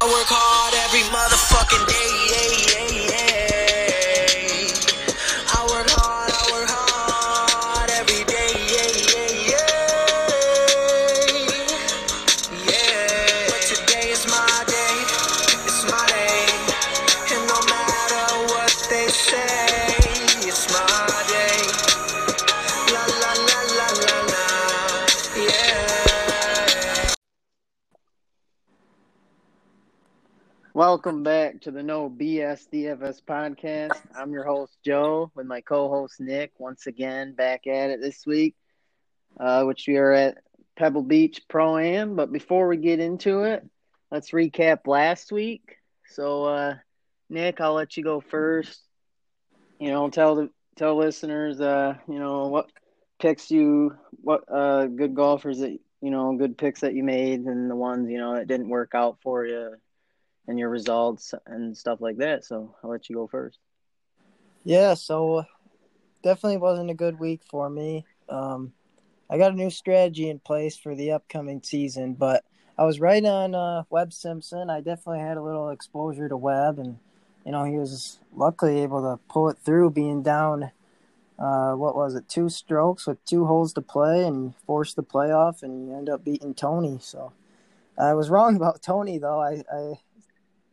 I work hard every motherfucking day. Welcome back to the No BS DFS podcast. I'm your host Joe with my co-host Nick once again back at it this week, uh, which we are at Pebble Beach Pro Am. But before we get into it, let's recap last week. So, uh, Nick, I'll let you go first. You know, tell the tell listeners, uh, you know what picks you, what uh, good golfers that you know, good picks that you made, and the ones you know that didn't work out for you and your results and stuff like that. So I'll let you go first. Yeah, so definitely wasn't a good week for me. Um, I got a new strategy in place for the upcoming season, but I was right on uh, Webb Simpson. I definitely had a little exposure to Webb, and you know he was luckily able to pull it through, being down. Uh, what was it? Two strokes with two holes to play, and forced the playoff, and he ended up beating Tony. So I was wrong about Tony, though. I, I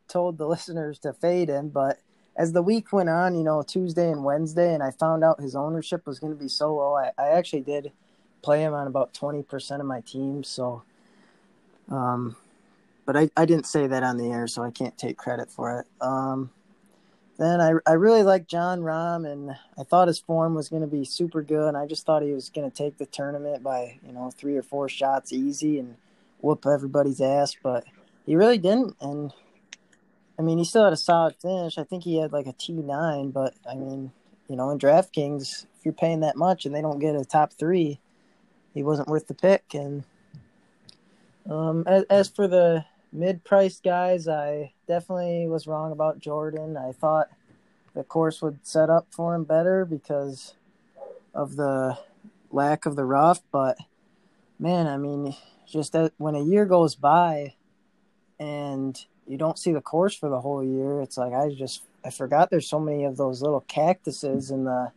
told the listeners to fade him, but as the week went on, you know, Tuesday and Wednesday, and I found out his ownership was going to be so low, I, I actually did play him on about 20% of my team. So, um, but I, I didn't say that on the air, so I can't take credit for it. Um, then I, I really liked Jon Rahm, and I thought his form was going to be super good. And I just thought he was going to take the tournament by, you know, three or four shots easy and whoop everybody's ass, but he really didn't. And I mean, he still had a solid finish. I think he had like a T9, but I mean, you know, in DraftKings, if you're paying that much and they don't get a top three, he wasn't worth the pick. And um, as, as for the mid-priced guys, I definitely was wrong about Jordan. I thought the course would set up for him better because of the lack of the rough. But man, I mean, just that when a year goes by and you don't see the course for the whole year. It's like I just I forgot there's so many of those little cactuses in the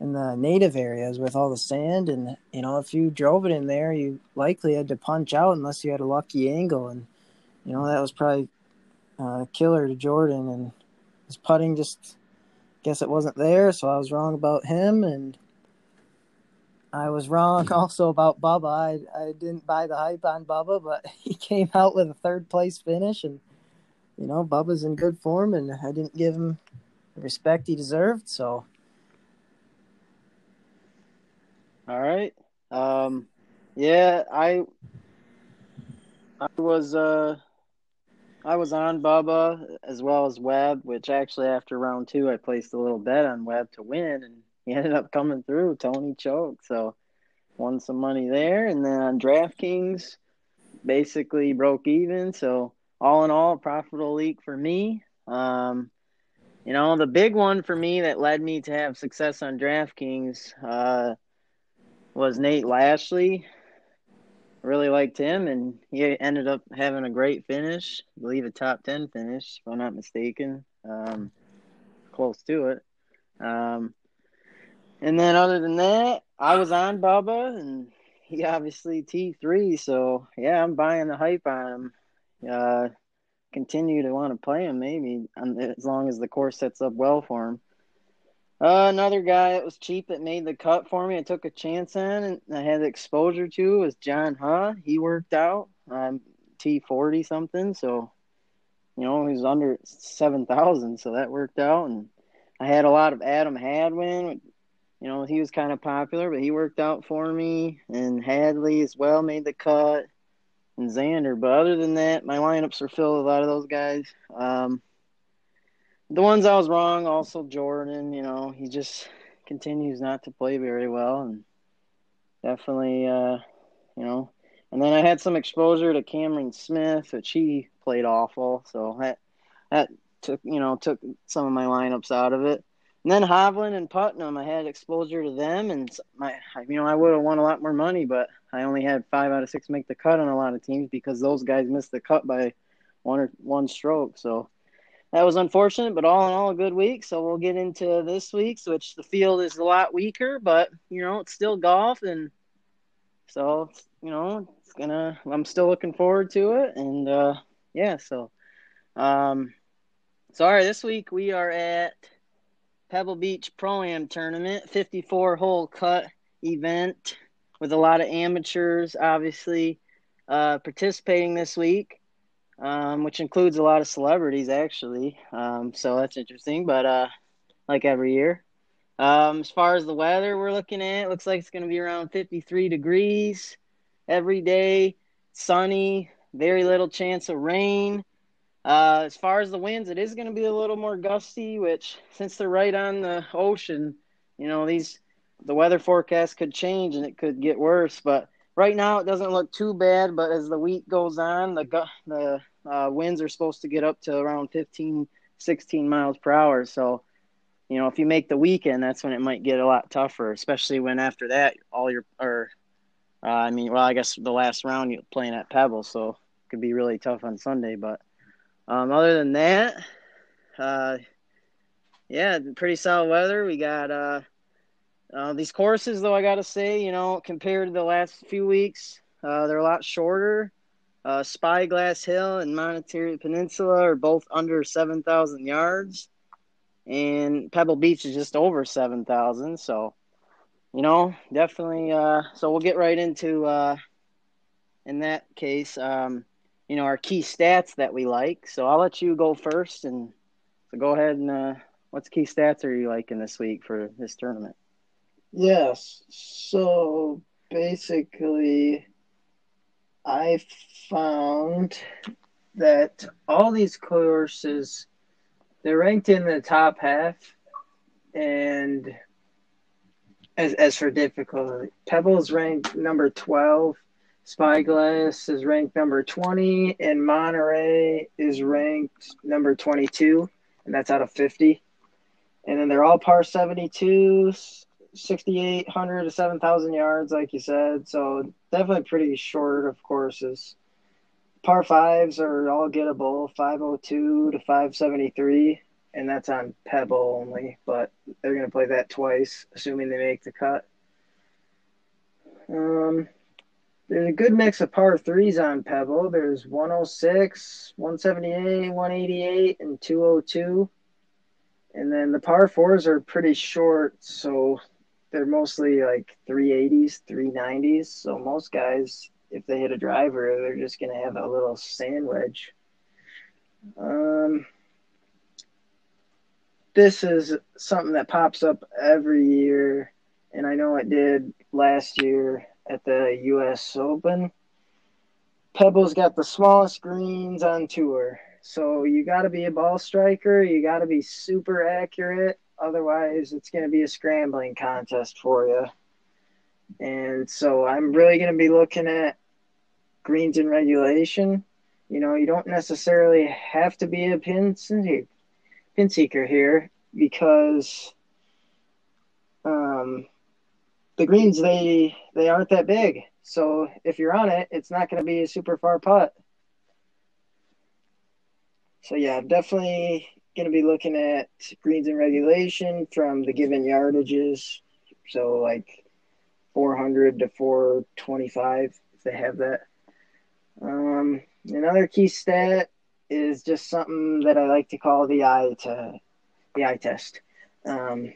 in the native areas with all the sand. And you know if you drove it in there you likely had to punch out unless you had a lucky angle. And you know that was probably uh, killer to Jordan. And his putting just guess it wasn't there. So I was wrong about him. And I was wrong also about Bubba. I, I didn't buy the hype on Bubba, but he came out with a third place finish. And you know, Bubba's in good form, and I didn't give him the respect he deserved. So, All right. Um, yeah, I I was uh I was on Bubba as well as Webb, which actually after round two I placed a little bet on Webb to win, and he ended up coming through. Tony choked, so won some money there, and then on DraftKings, basically broke even. So all in all, profitable week for me. Um, you know, the big one for me that led me to have success on DraftKings uh, was Nate Lashley. Really liked him, and he ended up having a great finish. I believe a top 10 finish, if I'm not mistaken. Um, close to it. Um, and then other than that, I was on Bubba, and he obviously T3. So, yeah, I'm buying the hype on him. Uh, continue to want to play him, maybe, as long as the course sets up well for him. Uh, another guy that was cheap that made the cut for me, I took a chance on and I had exposure to was John Huh. He worked out, um, T40 something. So, you know, he was under 7,000. So that worked out. And I had a lot of Adam Hadwin. You know, he was kind of popular, but he worked out for me. And Hadley as well made the cut and Xander. But other than that, my lineups are filled with a lot of those guys. Um, the ones I was wrong, also Jordan. You know, he just continues not to play very well, and definitely, uh, you know. And then I had some exposure to Cameron Smith, which he played awful, so that that took you know took some of my lineups out of it. And then Hovland and Putnam, I had exposure to them, and my you know I would have won a lot more money, but I only had five out of six make the cut on a lot of teams because those guys missed the cut by one or one stroke. So that was unfortunate, but all in all, a good week. So we'll get into this week's, which the field is a lot weaker, but you know it's still golf, and so you know it's gonna. I'm still looking forward to it, and uh, yeah. So, um, sorry, this week we are at Pebble Beach Pro Am Tournament, 54 hole cut event with a lot of amateurs, obviously, uh, participating this week um, which includes a lot of celebrities actually. Um, so that's interesting. But uh, like every year, um, as far as the weather we're looking at, looks like it's going to be around 53 degrees every day, sunny, very little chance of rain. Uh, as far as the winds, it is going to be a little more gusty, which since they're right on the ocean, you know these the weather forecast could change and it could get worse. But right now it doesn't look too bad, but as the week goes on, the the uh, winds are supposed to get up to around 15, 16 miles per hour. So, you know, if you make the weekend, that's when it might get a lot tougher, especially when after that all your or uh, I mean, well, I guess the last round you're playing at Pebble, so it could be really tough on Sunday. But um, other than that, uh, yeah, pretty solid weather. We got uh, uh, these courses, though, I got to say, you know, compared to the last few weeks, uh, they're a lot shorter. Uh, Spyglass Hill and Monterey Peninsula are both under 7,000 yards, and Pebble Beach is just over 7,000. So, you know, definitely. Uh, so we'll get right into, uh, in that case, um, you know, our key stats that we like. So I'll let you go first, and so go ahead and uh, what's key stats are you liking this week for this tournament? Yes. So basically, I found that all these courses they're ranked in the top half, and as as for difficulty, Pebbles ranked number twelve. Spyglass is ranked number 20, and Monterey is ranked number 22, and that's out of 50. And then they're all par 72s, 6,800 to 7,000 yards, like you said. So definitely pretty short of courses. Par fives are all gettable, 502 to 573, and that's on Pebble only, but they're going to play that twice, assuming they make the cut. Um, there's a good mix of par threes on Pebble. There's 106, 178, 188, and 202. And then the par fours are pretty short, so they're mostly like 380s, 390s. So most guys, if they hit a driver, they're just going to have a little sand wedge. Um, this is something that pops up every year, and I know it did last year at the U.S. Open. Pebble's got the smallest greens on tour. So you got to be a ball striker. You got to be super accurate Otherwise, it's going to be a scrambling contest for you. And so I'm really going to be looking at greens in regulation. You know, you don't necessarily have to be a pin pin seeker here because um, the greens they they aren't that big. So if you're on it, it's not going to be a super far putt. So yeah, definitely going to be looking at greens and regulation from the given yardages. So, like 400 to 425, if they have that. Um, another key stat is just something that I like to call the eye to the eye test. Um,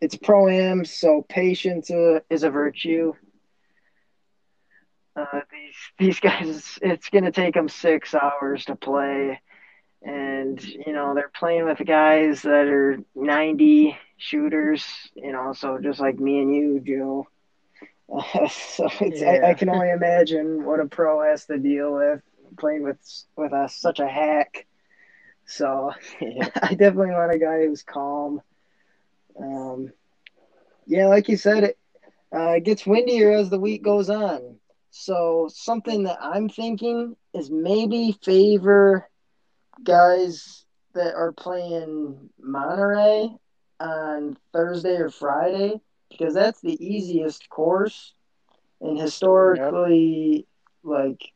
it's pro am, so patience uh, is a virtue. Uh, these these guys, it's going to take them six hours to play and you know they're playing with guys that are 90 shooters you know so just like me and you Joe uh, so yeah. I, I, can only imagine what a pro has to deal with playing with with a, such a hack so yeah. I definitely want a guy who's calm um, yeah like you said it uh, gets windier as the week goes on so something that I'm thinking is maybe favor guys that are playing Monterey on Thursday or Friday because that's the easiest course. And historically, yep. like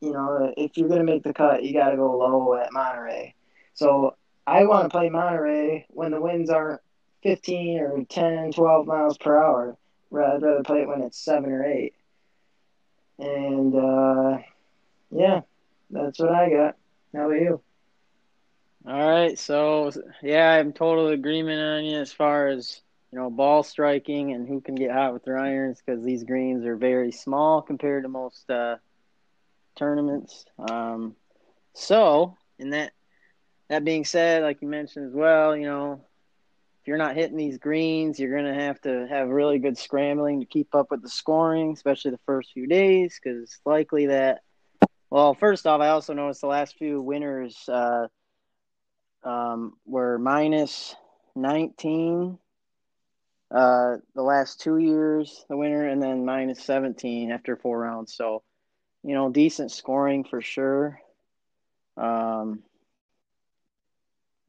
you know, if you're going to make the cut, you got to go low at Monterey. So I want to play Monterey when the winds aren't 15 or 10, 12 miles per hour. I'd rather play it when it's 7 or 8. And, uh, yeah, that's what I got. How about you? All right, so yeah, I'm total agreement on you as far as you know ball striking and who can get hot with their irons because these greens are very small compared to most uh, tournaments. Um, so, in that that being said, like you mentioned as well, you know, you're not hitting these greens, you're gonna have to have really good scrambling to keep up with the scoring, especially the first few days, because it's likely that. Well, first off, I also noticed the last few winners uh, um, were minus 19 uh, the last two years, the winner, and then minus 17 after four rounds. So, you know, decent scoring for sure. Um,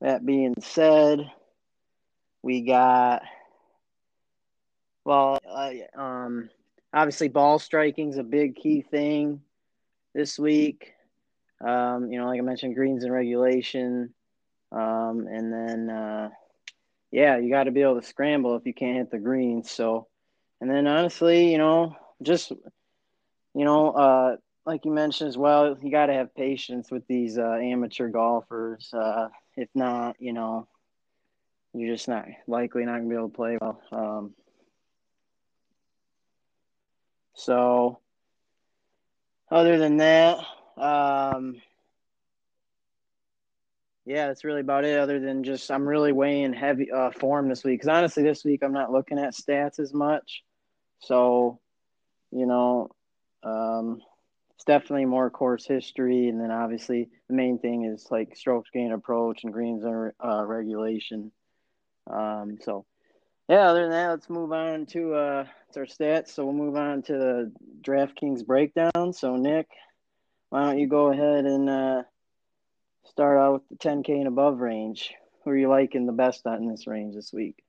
that being said, we got well, uh, um, obviously ball striking is a big key thing this week. Um, you know, like I mentioned, greens and regulation, um, and then uh, yeah, you got to be able to scramble if you can't hit the greens. So, and then honestly, you know, just you know, uh, like you mentioned as well, you got to have patience with these uh, amateur golfers. Uh, if not, you know, you're just not likely not gonna be able to play well. Um, so, other than that, um, yeah, that's really about it. Other than just, I'm really weighing heavy uh, form this week because honestly, this week I'm not looking at stats as much. So, you know, um, it's definitely more course history, and then obviously the main thing is like strokes gain approach and greens and uh, regulation. Um, so, yeah, other than that, let's move on to uh, our stats. So we'll move on to the DraftKings breakdown. So Nick, why don't you go ahead and uh, start out with the 10K and above range? Who are you liking the best on this range this week?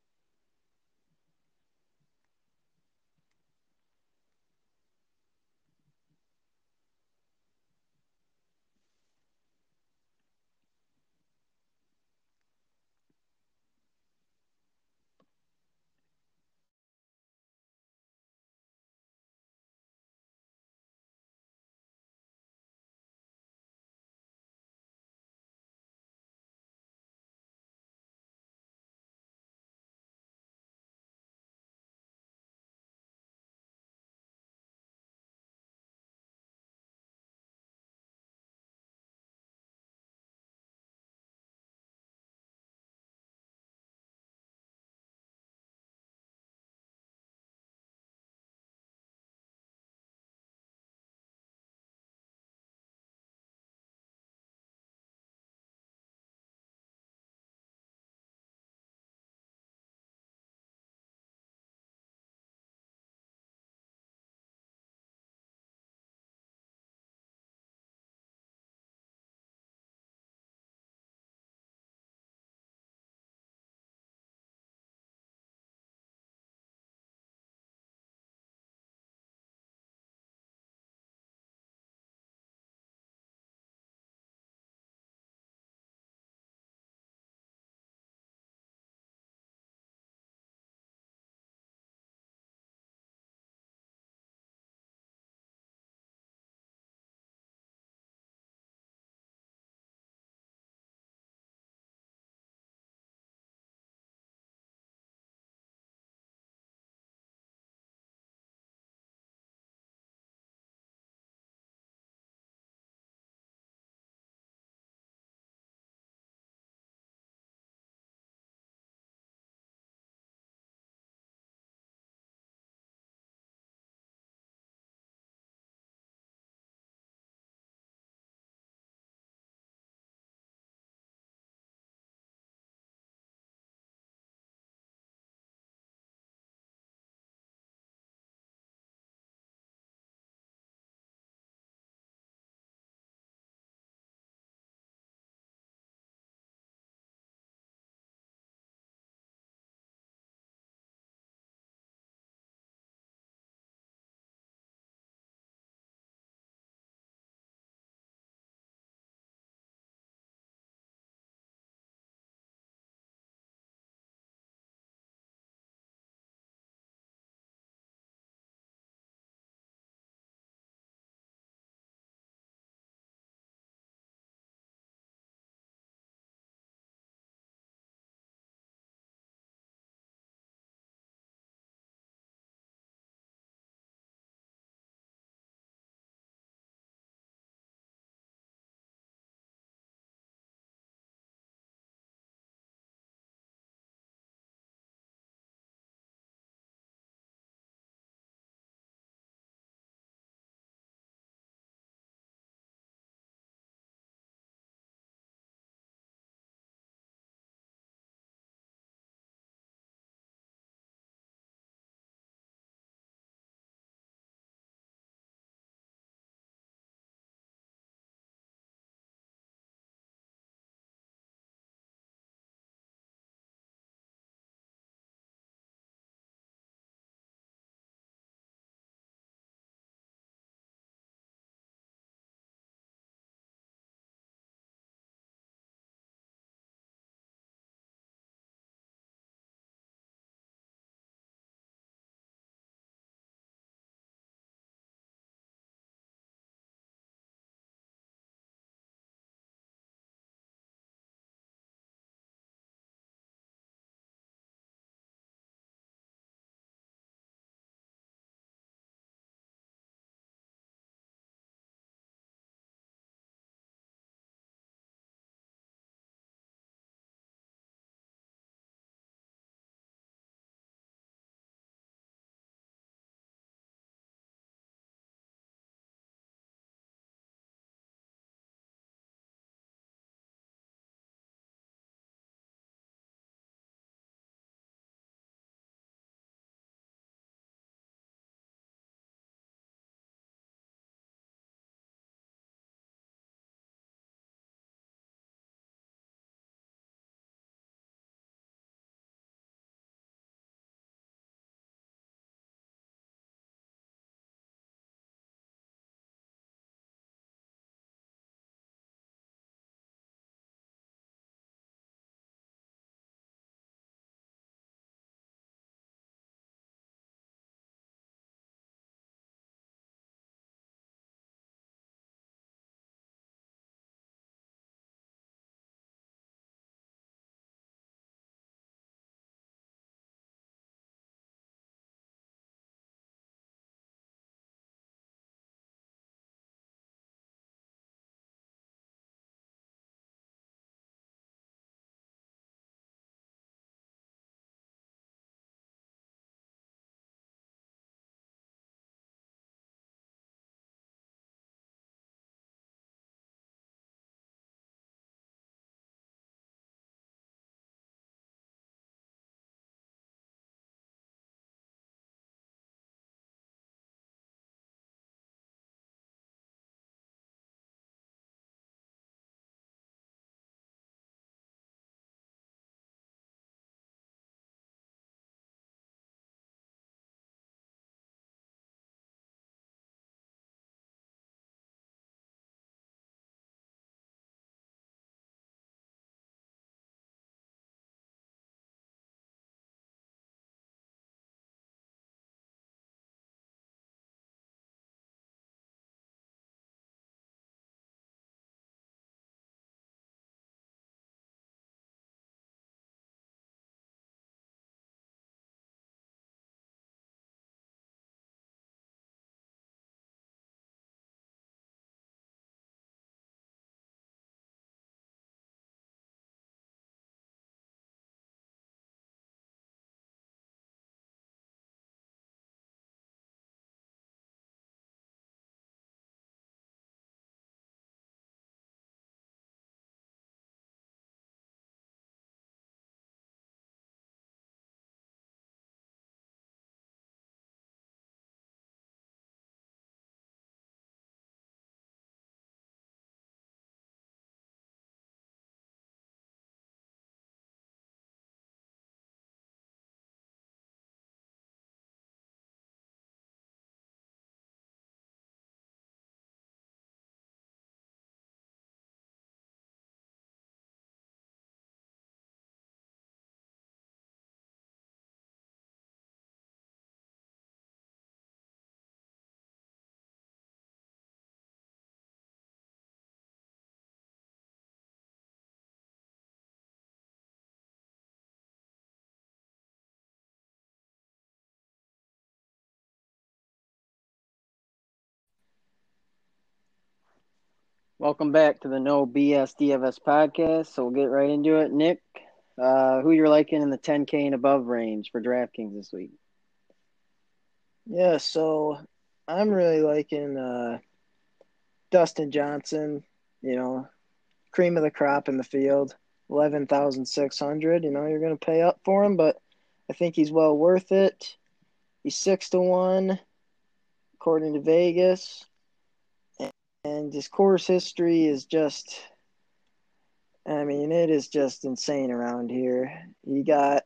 Welcome back to the No BS DFS podcast. So we'll get right into it. Nick, uh, who you're liking in the 10K and above range for DraftKings this week? Yeah, so I'm really liking uh, Dustin Johnson. You know, cream of the crop in the field, eleven thousand six hundred. You know, you're going to pay up for him, but I think he's well worth it. He's six to one, according to Vegas and his course history is just I mean, it is just insane around here. He got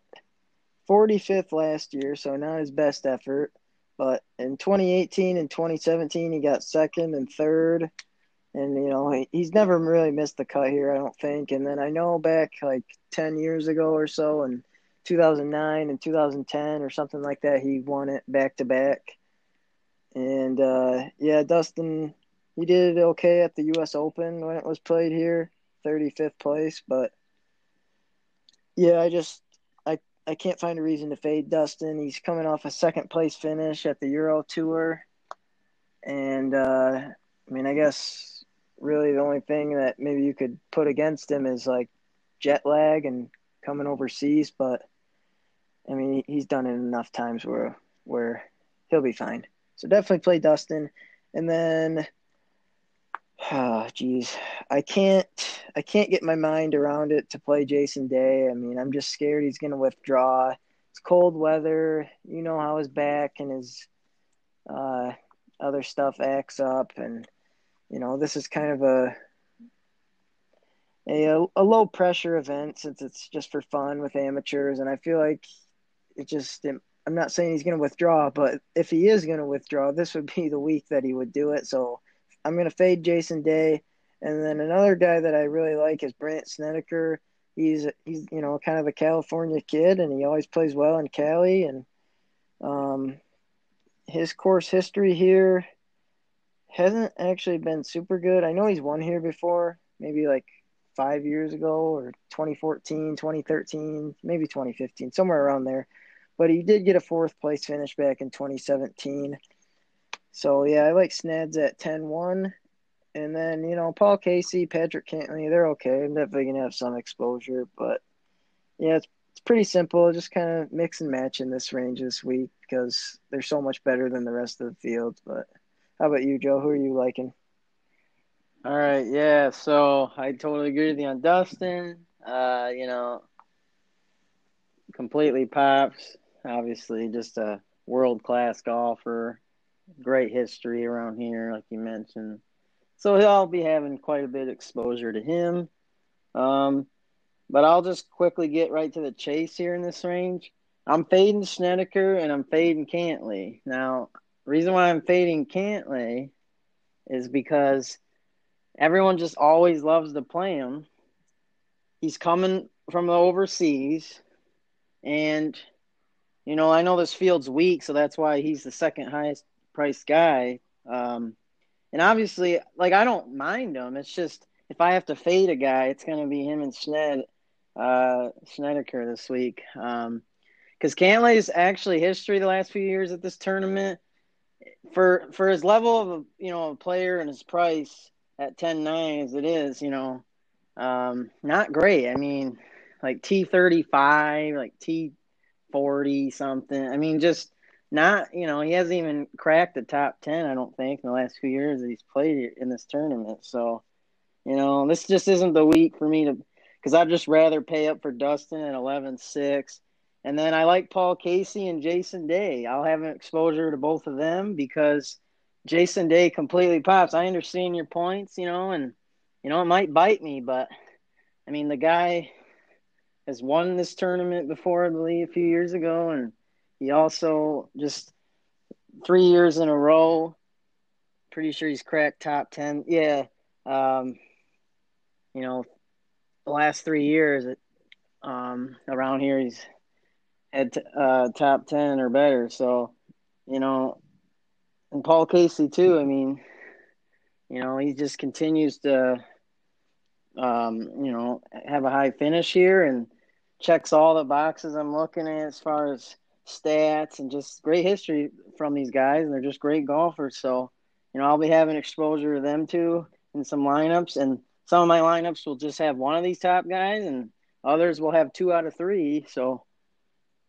45th last year, so not his best effort. But in 2018 and 2017, he got second and third. And, you know, he's never really missed the cut here, I don't think. And then I know back like 10 years ago or so, in 2009 and 2010 or something like that, he won it back to back. And, uh, yeah, Dustin he did okay at the U.S. Open when it was played here, 35th place. But yeah, I just I I can't find a reason to fade Dustin. He's coming off a second place finish at the Euro Tour, and uh, I mean, I guess really the only thing that maybe you could put against him is like jet lag and coming overseas. But I mean, he's done it enough times where where he'll be fine. So definitely play Dustin, and then Oh, geez, I can't. I can't get my mind around it to play Jason Day. I mean, I'm just scared he's going to withdraw. It's cold weather. You know how his back and his uh, other stuff acts up, and you know this is kind of a a, a low pressure event since it's just for fun with amateurs, and I feel like it just. I'm not saying he's going to withdraw, but if he is going to withdraw, this would be the week that he would do it. So I'm going to fade Jason Day. And then another guy that I really like is Brandt Snedeker. He's he's you know kind of a California kid, and he always plays well in Cali. And um, his course history here hasn't actually been super good. I know he's won here before, maybe like five years ago or 2014, 2013, maybe 2015, somewhere around there. But he did get a fourth place finish back in 2017. So yeah, I like Sneds at 10-1. And then, you know, Paul Casey, Patrick Cantlay, they're okay. I'm definitely gonna have some exposure, but yeah, it's it's pretty simple. Just kind of mix and match in this range this week because they're so much better than the rest of the field. But how about you, Joe? Who are you liking? All right, yeah. So I totally agree with you on Dustin. Uh, you know, completely pops. Obviously, just a world class golfer great history around here, like you mentioned. So I'll be having quite a bit of exposure to him. Um, but I'll just quickly get right to the chase here in this range. I'm fading Snedeker and I'm fading Cantlay. Now, reason why I'm fading Cantlay is because everyone just always loves to play him. He's coming from the overseas, and you know I know this field's weak, so that's why he's the second highest price guy. Um, and obviously, like I don't mind him. It's just if I have to fade a guy, it's going to be him and Schned, uh, Snedeker this week. Um, because Cantlay's actually history the last few years at this tournament for for his level of a, you know a player and his price at 10-9 as it is, you know, um, not great. I mean, like T thirty five, like T forty something. I mean, just not you know he hasn't even cracked the top 10 i don't think in the last few years that he's played in this tournament. So you know this just isn't the week for me to because i'd just rather pay up for dustin at 11-6 and then i like paul casey and jason day. I'll have an exposure to both of them because jason day completely pops. I understand your points you know and you know it might bite me but i mean the guy has won this tournament before i believe a few years ago and he also just three years in a row. Pretty sure he's cracked top ten. Yeah, um, you know, the last three years um, around here, he's had uh, top ten or better. So, you know, and Paul Casey too. I mean, you know, he just continues to, um, you know, have a high finish here and checks all the boxes I'm looking at as far as stats and just great history from these guys, and they're just great golfers. So, you know, I'll be having exposure to them too. in some lineups, and some of my lineups will just have one of these top guys, and others will have two out of three. So,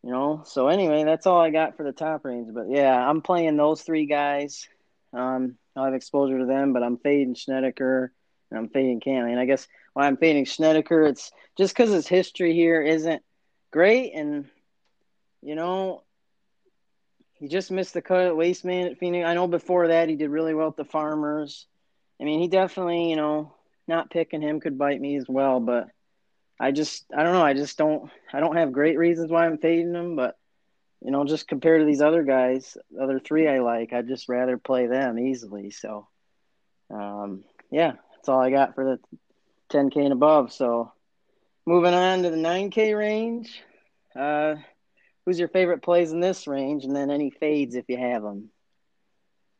you know, so anyway, that's all I got for the top range. But yeah, I'm playing those three guys. Um, I'll have exposure to them, but I'm fading Snedeker and I'm fading Cantlay. And I guess why I'm fading Snedeker, it's just because his history here isn't great, and you know, he just missed the cut at Waste Man at Phoenix. I know before that he did really well at the Farmers. I mean, he definitely, you know, not picking him could bite me as well, but I just I don't know, I just don't I don't have great reasons why I'm fading him, but you know, just compared to these other guys, other three I like, I'd just rather play them easily. So um yeah, that's all I got for the 10k and above. So moving on to the 9k range. Uh who's your favorite plays in this range and then any fades if you have them.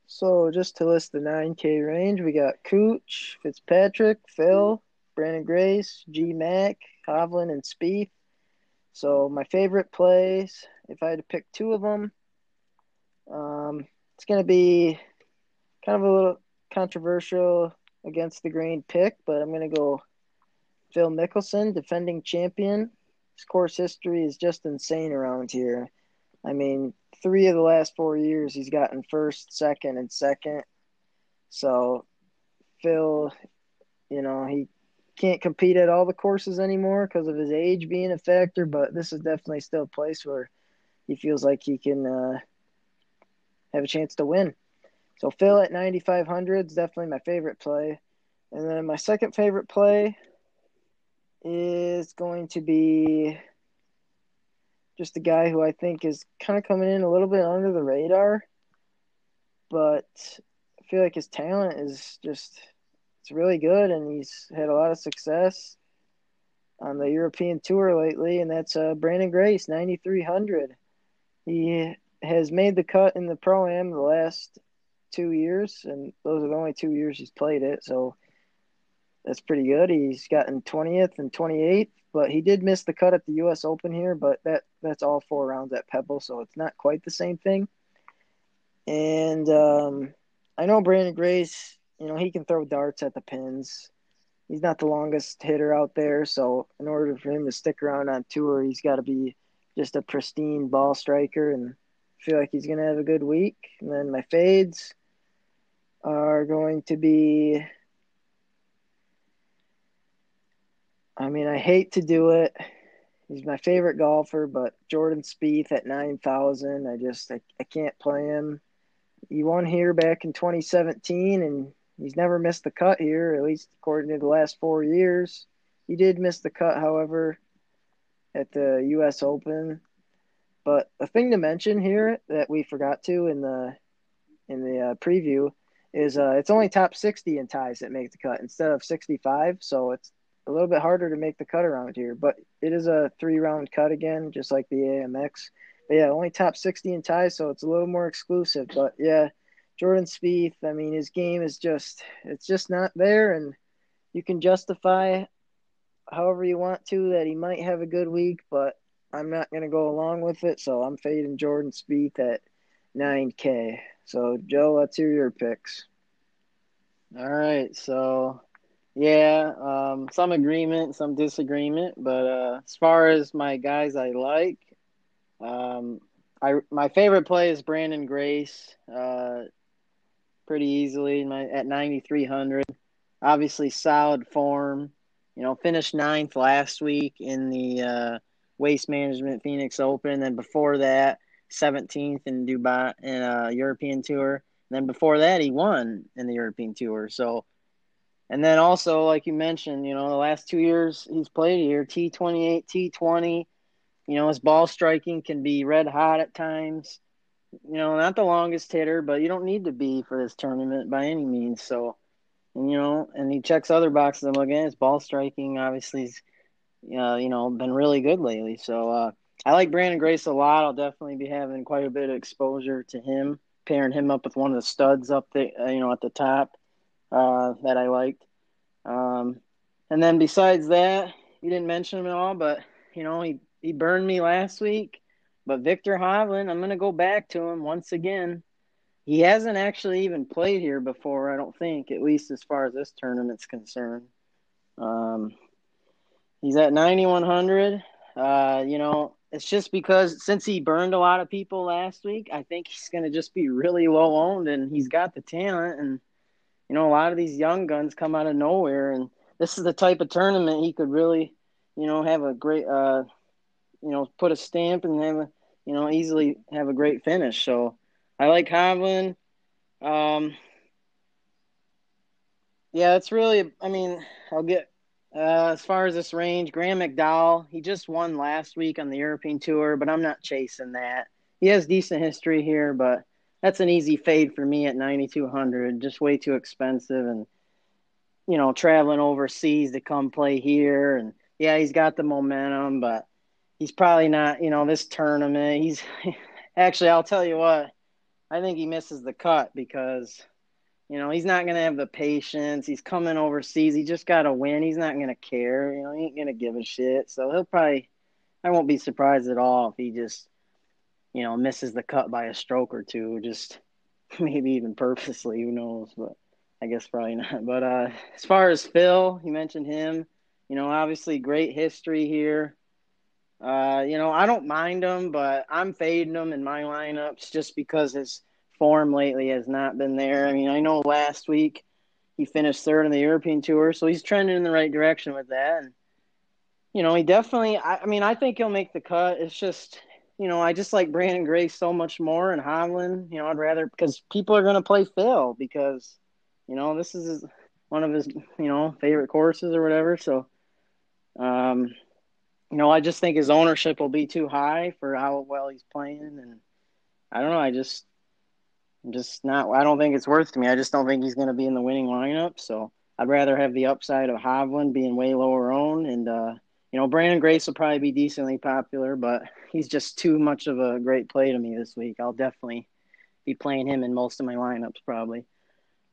So just to list the 9K range, we got Cooch, Fitzpatrick, Phil, Branden Grace, G Mac, Hovland, and Spieth. So my favorite plays, if I had to pick two of them, um, it's going to be kind of a little controversial against the grain pick, but I'm going to go Phil Mickelson, defending champion. Course history is just insane around here. I mean, three of the last four years he's gotten first, second, and second. So Phil, you know, he can't compete at all the courses anymore because of his age being a factor, but this is definitely still a place where he feels like he can uh, have a chance to win. So Phil at 9,500 is definitely my favorite play. And then my second favorite play is going to be just a guy who I think is kind of coming in a little bit under the radar, but I feel like his talent is just it's really good, and he's had a lot of success on the European tour lately, and that's uh, Branden Grace, 9,300. He has made the cut in the pro am the last two years, and those are the only two years he's played it. So that's pretty good. He's gotten 20th and 28th, but he did miss the cut at the U.S. Open here. But that that's all four rounds at Pebble, so it's not quite the same thing. And um, I know Branden Grace, you know, he can throw darts at the pins. He's not the longest hitter out there, so in order for him to stick around on tour, he's got to be just a pristine ball striker and feel like he's going to have a good week. And then my fades are going to be I mean, I hate to do it. He's my favorite golfer, but Jordan Spieth at 9,000, I just I, I can't play him. He won here back in 2017 and he's never missed the cut here, at least according to the last 4 years. He did miss the cut, however, at the US Open. But a thing to mention here that we forgot to in the in the uh, preview is uh, it's only top 60 in ties that make the cut instead of 65. So it's a little bit harder to make the cut around here, but it is a three round cut again, just like the AmEx. But yeah, only top 60 in ties, so it's a little more exclusive. But yeah, Jordan Spieth, I mean, his game is just, it's just not there. And you can justify however you want to that he might have a good week, but I'm not going to go along with it. So I'm fading Jordan Spieth at 9K. So, Joe, let's hear your picks. All right. So yeah, um, some agreement, some disagreement, but uh, as far as my guys I like, um, I my favorite play is Branden Grace, uh, pretty easily my, at ninety three hundred. Obviously, solid form. You know, finished ninth last week in the uh, Waste Management Phoenix Open, and before that, seventeenth in Dubai in a European Tour. And then before that, he won in the European Tour. So and then also, like you mentioned, you know, the last two years he's played here, T twenty eight, T twenty. You know, his ball striking can be red hot at times. You know, not the longest hitter, but you don't need to be for this tournament by any means. So, and, you know, and he checks other boxes I'm looking at. His ball striking obviously is, uh, you know, been really good lately. So uh, I like Branden Grace a lot. I'll definitely be having quite a bit of exposure to him, pairing him up with one of the studs up there, uh, you know, at the top uh, that I liked. Um, and then besides that, you didn't mention him at all, but you know he he burned me last week. But Viktor Hovland, I'm gonna go back to him once again. he hasn't actually even played here before. I don't think, at least as far as this tournament's concerned. Um, he's at 9100. Uh, you know, it's just because since he burned a lot of people last week, I think he's going to just be really low owned, and he's got the talent. And you know, a lot of these young guns come out of nowhere, and this is the type of tournament he could really, you know, have a great, uh, you know, put a stamp and have a, you know, easily have a great finish. So I like Hovland. Um, yeah, it's really. I mean, I'll get uh, as far as this range, Graham McDowell, he just won last week on the European Tour, but I'm not chasing that. He has decent history here, but that's an easy fade for me at 9200. Just way too expensive, and you know, traveling overseas to come play here, and yeah, he's got the momentum, but he's probably not. You know, this tournament, he's actually. I'll tell you what, I think he misses the cut because you know, he's not going to have the patience. He's coming overseas. He just got to win. He's not going to care. You know, he ain't going to give a shit. So he'll probably, I won't be surprised at all if he just, you know, misses the cut by a stroke or two, just maybe even purposely. Who knows? But I guess probably not. But uh, as far as Phil, you mentioned him. You know, obviously great history here. Uh, you know, I don't mind him, but I'm fading him in my lineups just because his – form lately has not been there. I mean, I know last week he finished third in the European Tour, so he's trending in the right direction with that. And you know, he definitely. I, I mean, I think he'll make the cut. It's just, you know, I just like Branden Grace so much more and Hovland. You know, I'd rather because people are going to play Phil because, you know, this is one of his, you know, favorite courses or whatever. So, um, you know, I just think his ownership will be too high for how well he's playing, and I don't know. I just I'm just not. I don't think it's worth to me. I just don't think he's going to be in the winning lineup. So I'd rather have the upside of Hovland being way lower owned, and uh, you know Branden Grace will probably be decently popular, but he's just too much of a great play to me this week. I'll definitely be playing him in most of my lineups probably.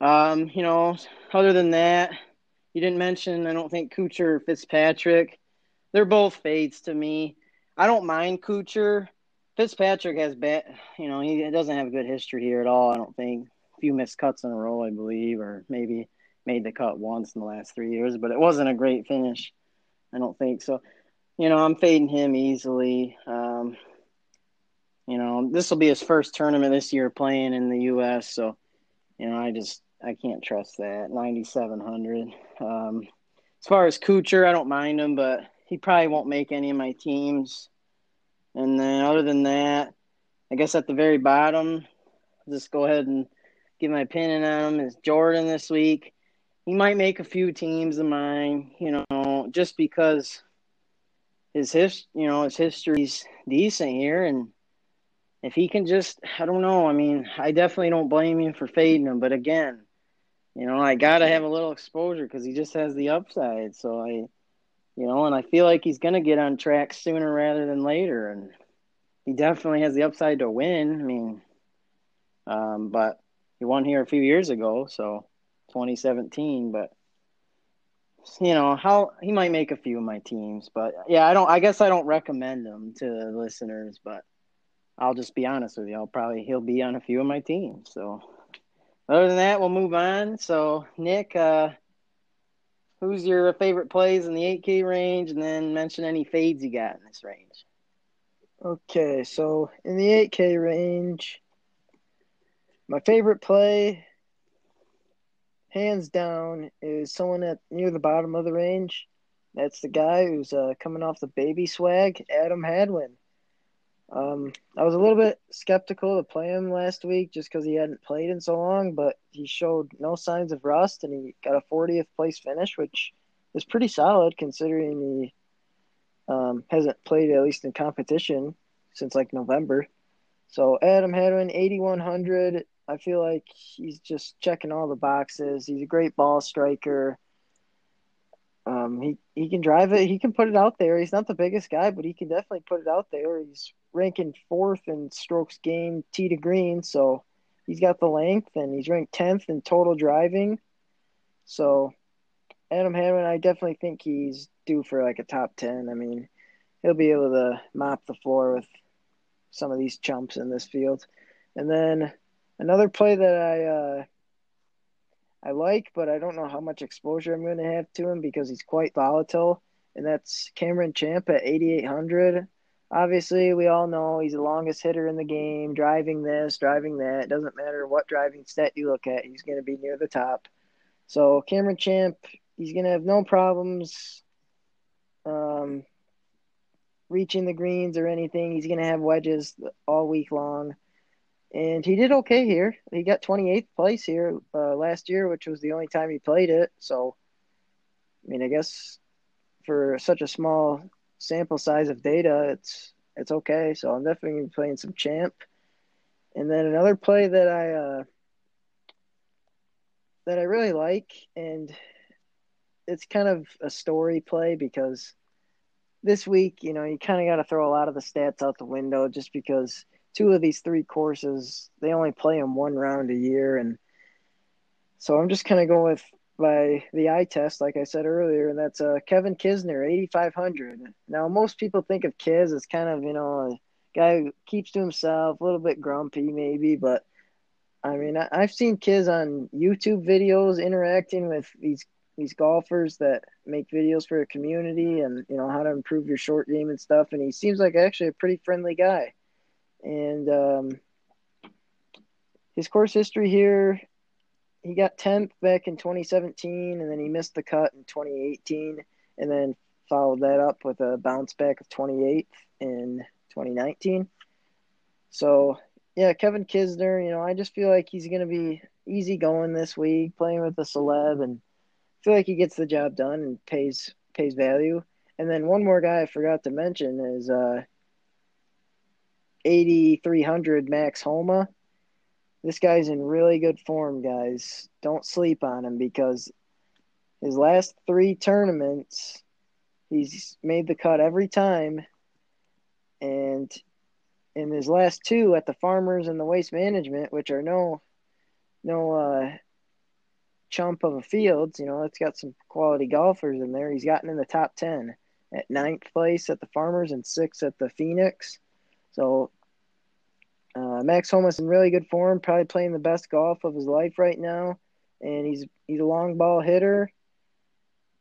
Um, you know, other than that, you didn't mention. I don't think Kuchar or Fitzpatrick. They're both fades to me. I don't mind Kuchar Fitzpatrick has bad, you know, he doesn't have a good history here at all. I don't think a few missed cuts in a row, I believe, or maybe made the cut once in the last three years, but it wasn't a great finish. I don't think so. You know, I'm fading him easily. Um, you know, this will be his first tournament this year playing in the U.S. So, you know, I just I can't trust that 9,700. Um, as far as Kuchar, I don't mind him, but he probably won't make any of my teams. And then other than that, I guess at the very bottom, just go ahead and give my opinion on him is Jordan this week. He might make a few teams of mine, you know, just because his his you know his history's decent here, and if he can just, I don't know. I mean, I definitely don't blame him for fading him, but again, you know, I gotta have a little exposure because he just has the upside. So I, you know, and I feel like he's to get on track sooner rather than later. And he definitely has the upside to win. I mean, um, but he won here a few years ago, so 2017. But you know how he might make a few of my teams, but yeah, I don't. I guess I don't recommend him to listeners, but I'll just be honest with you. I'll probably he'll be on a few of my teams. So other than that, we'll move on. So Nick, uh, who's your favorite plays in the 8K range, and then mention any fades you got in this range. Okay, so in the 8K range, my favorite play, hands down, is someone at near the bottom of the range. That's the guy who's uh, coming off the baby swag, Adam Hadwin. Um, I was a little bit skeptical to play him last week just because he hadn't played in so long, but he showed no signs of rust and he got a 40th place finish, which is pretty solid considering he um, hasn't played at least in competition since like November. So Adam Hadwin, 8100. I feel like he's just checking all the boxes. He's a great ball striker. Um, he he can drive it. He can put it out there. He's not the biggest guy, but he can definitely put it out there. He's ranking fourth in strokes gained tee to green, so he's got the length, and he's ranked tenth in total driving. So Adam Hadwin, I definitely think he's due for like a top ten. I mean, he'll be able to mop the floor with some of these chumps in this field. And then another play that I uh, I like, but I don't know how much exposure I'm going to have to him because he's quite volatile, and that's Cameron Champ at 8,800. Obviously, we all know he's the longest hitter in the game, driving this, driving that. Doesn't matter what driving stat you look at, he's going to be near the top. So Cameron Champ, he's going to have no problems um, reaching the greens or anything. He's going to have wedges all week long and he did okay here. He got 28th place here uh, last year, which was the only time he played it. So, I mean, I guess for such a small sample size of data, it's it's okay. So I'm definitely playing some champ. And then another play that I uh, that I really like, and it's kind of a story play because this week, you know, you kind of got to throw a lot of the stats out the window just because two of these three courses they only play them one round a year. And so i'm just kind of going with by the eye test like i said earlier and that's uh, kevin kisner 8500 now most people think of kiz as kind of you know a guy who keeps to himself a little bit grumpy maybe but i mean I, i've seen kiz on youtube videos interacting with these these golfers that make videos for the community and you know how to improve your short game and stuff. And he seems like actually a pretty friendly guy and um, his course history here, he got 10th back in 2017, and then he missed the cut in 2018, and then followed that up with a bounce back of 28th in 2019. So, yeah, Kevin Kisner, you know, I just feel like he's going to be easy going this week, playing with the celeb, and feel like he gets the job done and pays pays value. And then one more guy I forgot to mention is uh, 8,300 Max Homa. This guy's in really good form, guys. Don't sleep on him because his last three tournaments, he's made the cut every time. And in his last two at the Farmers and the Waste Management, which are no no uh, chump of a field, you know, it's got some quality golfers in there. He's gotten in the top 10 at ninth place at the Farmers and sixth at the Phoenix. So uh, Max Homa's in really good form, probably playing the best golf of his life right now, and he's he's a long ball hitter.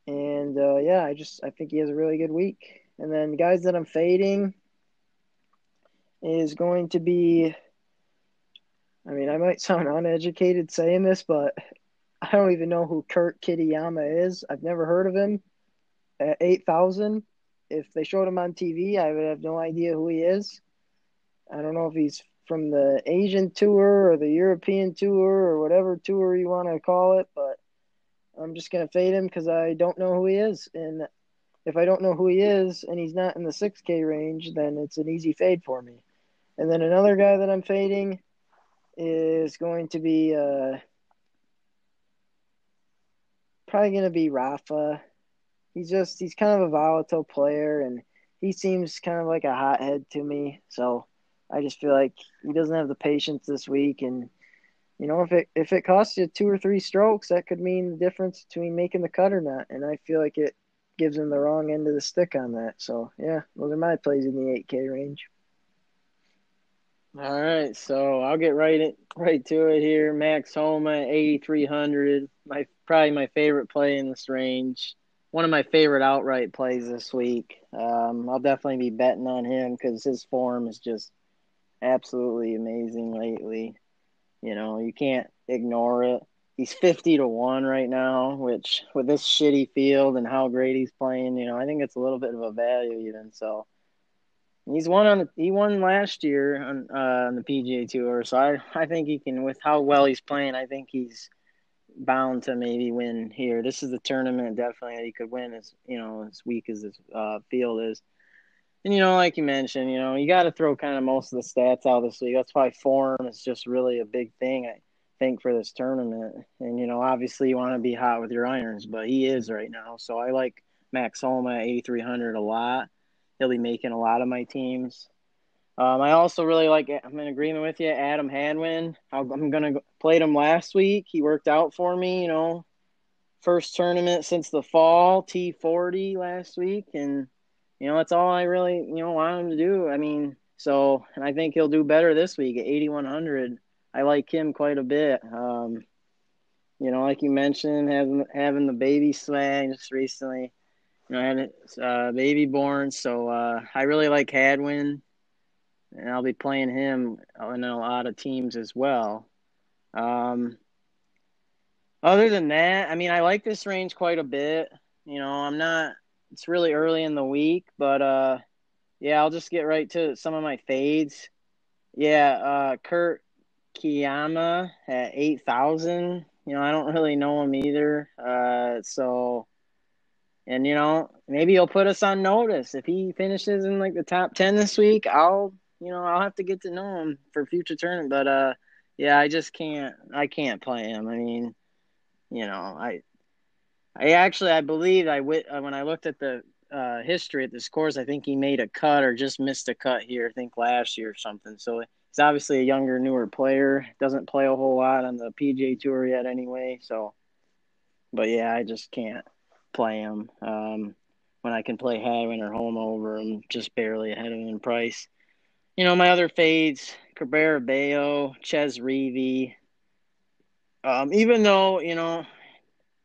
And uh, yeah, I just I think he has a really good week. And then guys that I'm fading is going to be. I mean, I might sound uneducated saying this, but I don't even know who Kurt Kitayama is. I've never heard of him. At eight thousand, if they showed him on TV, I would have no idea who he is. I don't know if he's from the Asian tour or the European tour or whatever tour you want to call it, but I'm just going to fade him because I don't know who he is. And if I don't know who he is and he's not in the 6K range, then it's an easy fade for me. And then another guy that I'm fading is going to be uh, probably going to be Rafa. He's just, he's kind of a volatile player and he seems kind of like a hothead to me. So I just feel like he doesn't have the patience this week, and you know if it if it costs you two or three strokes, that could mean the difference between making the cut or not. And I feel like it gives him the wrong end of the stick on that. So yeah, those are my plays in the 8K range. All right, so I'll get right in, right to it here. Max Homa, 8,300. My probably my favorite play in this range. One of my favorite outright plays this week. Um, I'll definitely be betting on him because his form is just absolutely amazing lately. You know, you can't ignore it. He's 50 to 1 right now, which with this shitty field and how great he's playing, you know, I think it's a little bit of a value even. So he's won on the, he won last year on uh, on the PGA Tour, so I I think he can with how well he's playing, I think he's bound to maybe win here. This is the tournament definitely that he could win as, you know, as weak as this uh, field is. And you know, like you mentioned, you know, you got to throw kind of most of the stats out this week. That's why form is just really a big thing, I think, for this tournament. And you know, obviously, you want to be hot with your irons, but he is right now. So I like Max Homa at 8,300 a lot. He'll be making a lot of my teams. Um, I also really like. I'm in agreement with you, Adam Hadwin. I'm gonna played him last week. He worked out for me. You know, first tournament since the fall, T40 last week, and you know, that's all I really, you know, want him to do. I mean, so, and I think he'll do better this week at 8,100. I like him quite a bit. Um, you know, like you mentioned, having having the baby swag just recently. You know, I had a uh, baby born, so uh, I really like Hadwin, and I'll be playing him in a lot of teams as well. Um, other than that, I mean, I like this range quite a bit. You know, I'm not. It's really early in the week, but uh, yeah, I'll just get right to some of my fades. Yeah, uh, Kurt Kitayama at eight thousand. You know, I don't really know him either. Uh, so, and you know, maybe he'll put us on notice if he finishes in like the top ten this week. I'll, you know, I'll have to get to know him for future tournament. But uh, yeah, I just can't. I can't play him. I mean, you know, I, I actually I believe I wit uh, when I looked at the uh, history at the scores, I think he made a cut or just missed a cut here. I think last year or something. So he's obviously a younger, newer player. Doesn't play a whole lot on the PGA Tour yet, anyway. So, but yeah, I just can't play him um, when I can play Hadwin or Homa over him, just barely ahead of him in price. You know, my other fades: Cabrera Bello, Chez Reavie. Um, even though you know,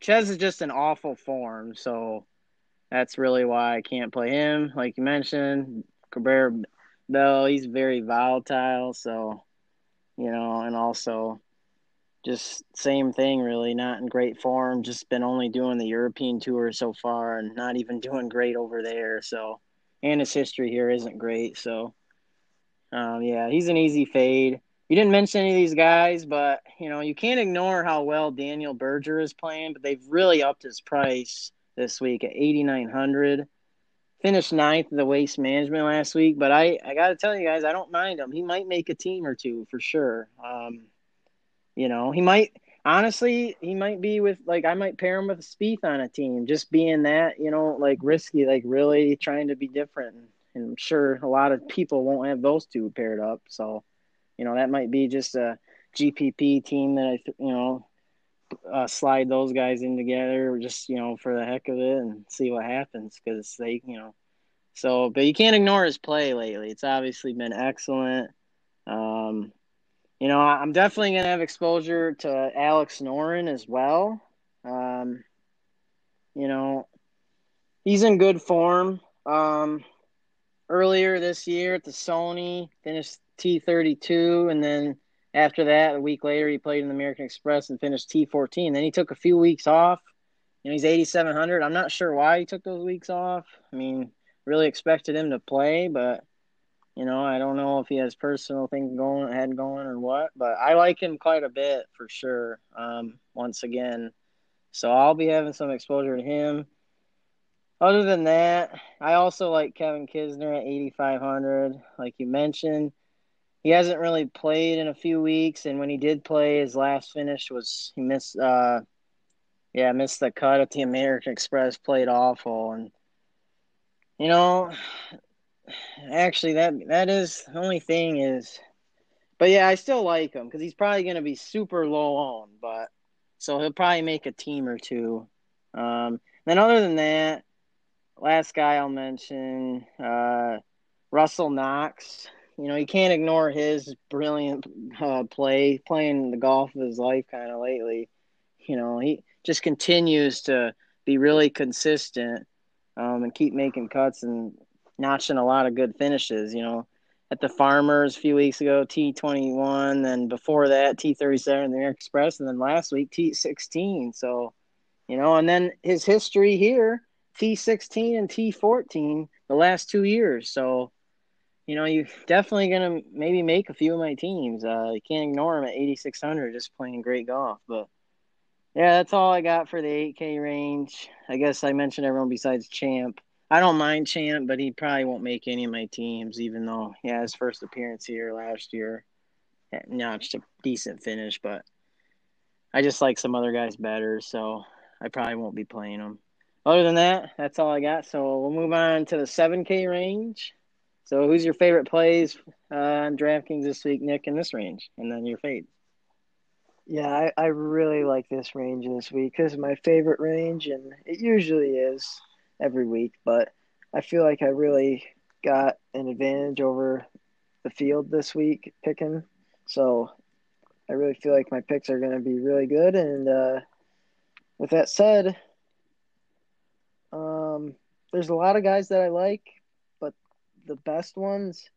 Chez is just an awful form, so that's really why I can't play him. Like you mentioned, Cabrera Bello, he's very volatile. So, you know, and also just same thing, really, not in great form. Just been only doing the European tour so far and not even doing great over there. So, and his history here isn't great. So, um, yeah, he's an easy fade. You didn't mention any of these guys, but you know you can't ignore how well Daniel Berger is playing. But they've really upped his price this week at 8,900. Finished ninth in the waste management last week, but I, I got to tell you guys, I don't mind him. He might make a team or two for sure. Um, you know, he might, honestly, he might be with, like, I might pair him with Spieth on a team, just being that, you know, like risky, like really trying to be different. And I'm sure a lot of people won't have those two paired up. So, you know, that might be just a GPP team that I, you know, uh, slide those guys in together just you know for the heck of it and see what happens because they you know so but you can't ignore his play lately. It's obviously been excellent. Um you know i'm definitely going to have exposure to alex noren as well. Um you know he's in good form. Um earlier this year at the sony finished t32 and then after that, a week later, he played in the American Express and finished T14. Then he took a few weeks off. You know, he's 8,700. I'm not sure why he took those weeks off. I mean, really expected him to play, but you know, I don't know if he has personal things going ahead going or what. But I like him quite a bit for sure. Um, once again, so I'll be having some exposure to him. Other than that, I also like Kevin Kisner at 8,500, like you mentioned he hasn't really played in a few weeks, and when he did play, his last finish was he missed. Uh, yeah, missed the cut at the American Express. Played awful, and you know, actually, that that is the only thing is. But yeah, I still like him because he's probably going to be super low on, but so he'll probably make a team or two. Um, then other than that, last guy I'll mention, uh, Russell Knox you know, you can't ignore his brilliant uh, play, playing the golf of his life kind of lately. You know, he just continues to be really consistent um, and keep making cuts and notching a lot of good finishes. You know, at the Farmers a few weeks ago, T twenty one, then before that T thirty seven, the Express, and then last week T sixteen. So, you know, and then his history here, T sixteen and T fourteen, the last two years. So you know, you're definitely gonna maybe make a few of my teams. Uh, you can't ignore him at 8600, just playing great golf. But yeah, that's all I got for the 8K range. I guess I mentioned everyone besides Champ. I don't mind Champ, but he probably won't make any of my teams, even though yeah, his first appearance here last year notched a decent finish. But I just like some other guys better, so I probably won't be playing them. Other than that, that's all I got. So we'll move on to the 7K range. So, who's your favorite plays uh, on DraftKings this week, Nick, in this range, and then your fade? Yeah, I, I really like this range this week because my favorite range, and it usually is every week. But I feel like I really got an advantage over the field this week picking. So I really feel like my picks are going to be really good. And uh, with that said, um, there's a lot of guys that I like, the best ones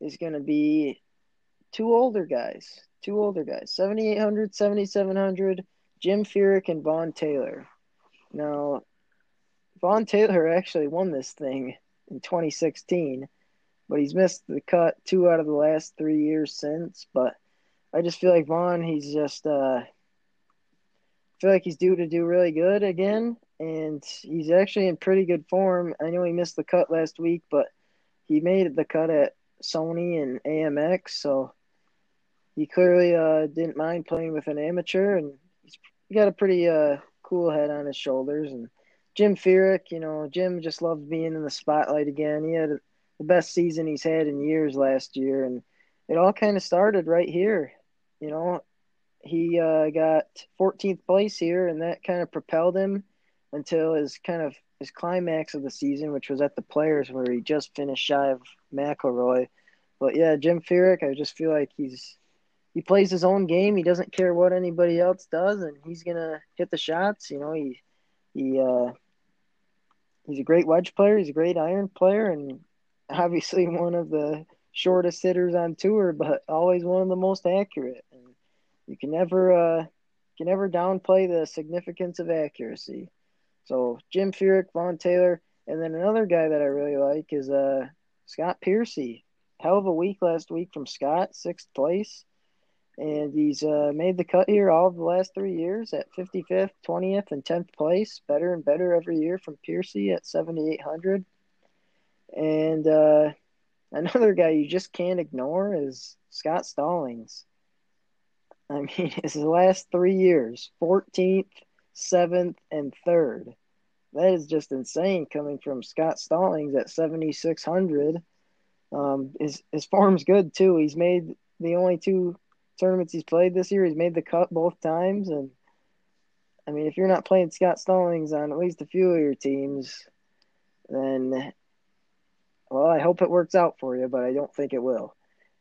is going to be two older guys. Two older guys 7,800, 7,700, Jim Furyk and Vaughn Taylor. Now, Vaughn Taylor actually won this thing in 2016, but he's missed the cut two out of the last three years since. But I just feel like Vaughn, he's just, uh, I feel like he's due to do really good again, and he's actually in pretty good form. I know he missed the cut last week, but he made the cut at Sony and AmEx, so he clearly uh, didn't mind playing with an amateur, and he's got a pretty uh, cool head on his shoulders. And Jim Furyk, you know, Jim just loves being in the spotlight again. He had the best season he's had in years last year, and it all kind of started right here. You know, he uh, got 14th place here, and that kind of propelled him until his kind of his climax of the season, which was at the Players, where he just finished shy of McIlroy. But yeah, Jim Furyk, I just feel like he's he plays his own game. He doesn't care what anybody else does, and he's gonna hit the shots. You know, he he uh, he's a great wedge player. He's a great iron player, and obviously one of the shortest hitters on tour, but always one of the most accurate. And you can never uh, can never downplay the significance of accuracy. So Jim Furyk, Vaughn Taylor, and then another guy that I really like is uh, Scott Piercy. Hell of a week last week from Scott, sixth place and he's uh, made the cut here all of the last three years at 55th, 20th, and 10th place. Better and better every year from Piercy at 7,800. And uh, another guy you just can't ignore is Scott Stallings. I mean, his last three years 14th, 7th, and 3rd. That is just insane coming from Scott Stallings at 7,600. Um, his, his form's good too. He's made the only two tournaments he's played this year. He's made the cut both times, and I mean, if you're not playing Scott Stallings on at least a few of your teams, then well, I hope it works out for you, but I don't think it will.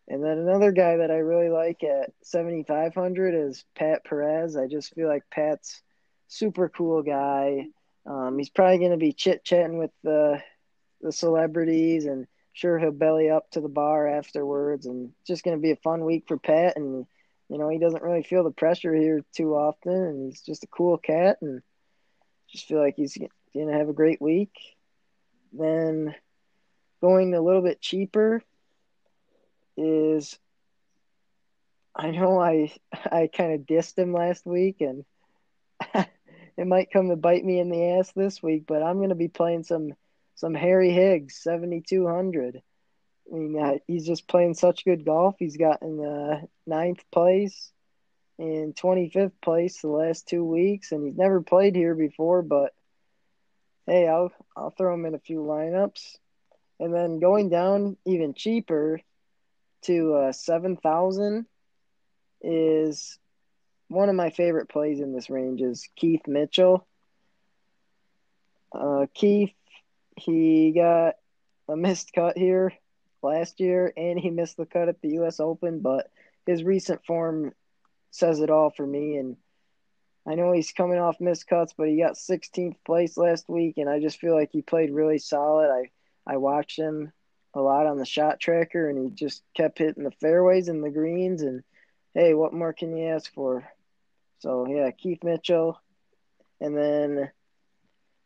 And then another guy that I really like at 7,500 is Pat Perez. I just feel like Pat's super cool guy. Um, he's probably going to be chit chatting with the the celebrities and sure he'll belly up to the bar afterwards, and just going to be a fun week for Pat. And you know, he doesn't really feel the pressure here too often, and he's just a cool cat, and just feel like he's going to have a great week. Then going a little bit cheaper is I know I I kind of dissed him last week, and it might come to bite me in the ass this week. But I'm going to be playing some some Harry Higgs, 7,200. I mean, uh, he's just playing such good golf. He's gotten uh, ninth place and 25th place the last two weeks, and he's never played here before. But hey, I'll I'll throw him in a few lineups, and then going down even cheaper to uh, 7,000 is one of my favorite plays in this range is Keith Mitchell. Uh, Keith he got a missed cut here last year, and he missed the cut at the U.S. Open. But his recent form says it all for me. And I know he's coming off missed cuts, but he got 16th place last week, and I just feel like he played really solid. I I watched him a lot on the shot tracker, and he just kept hitting the fairways and the greens. And hey, what more can you ask for? So yeah, Keith Mitchell, and then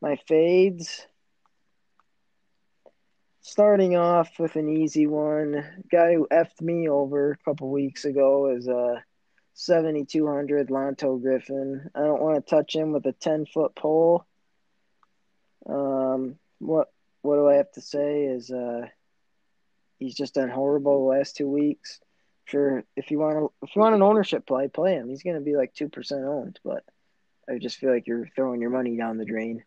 my fades starting off with an easy one. Guy who effed me over a couple weeks ago is a 7200 Lanto Griffin. I don't want to touch him with a 10 foot pole. Um, what what do I have to say is uh he's just done horrible the last two weeks. Sure, if you want to, if you want an ownership play, play him. He's going to be like two percent owned, but I just feel like you're throwing your money down the drain.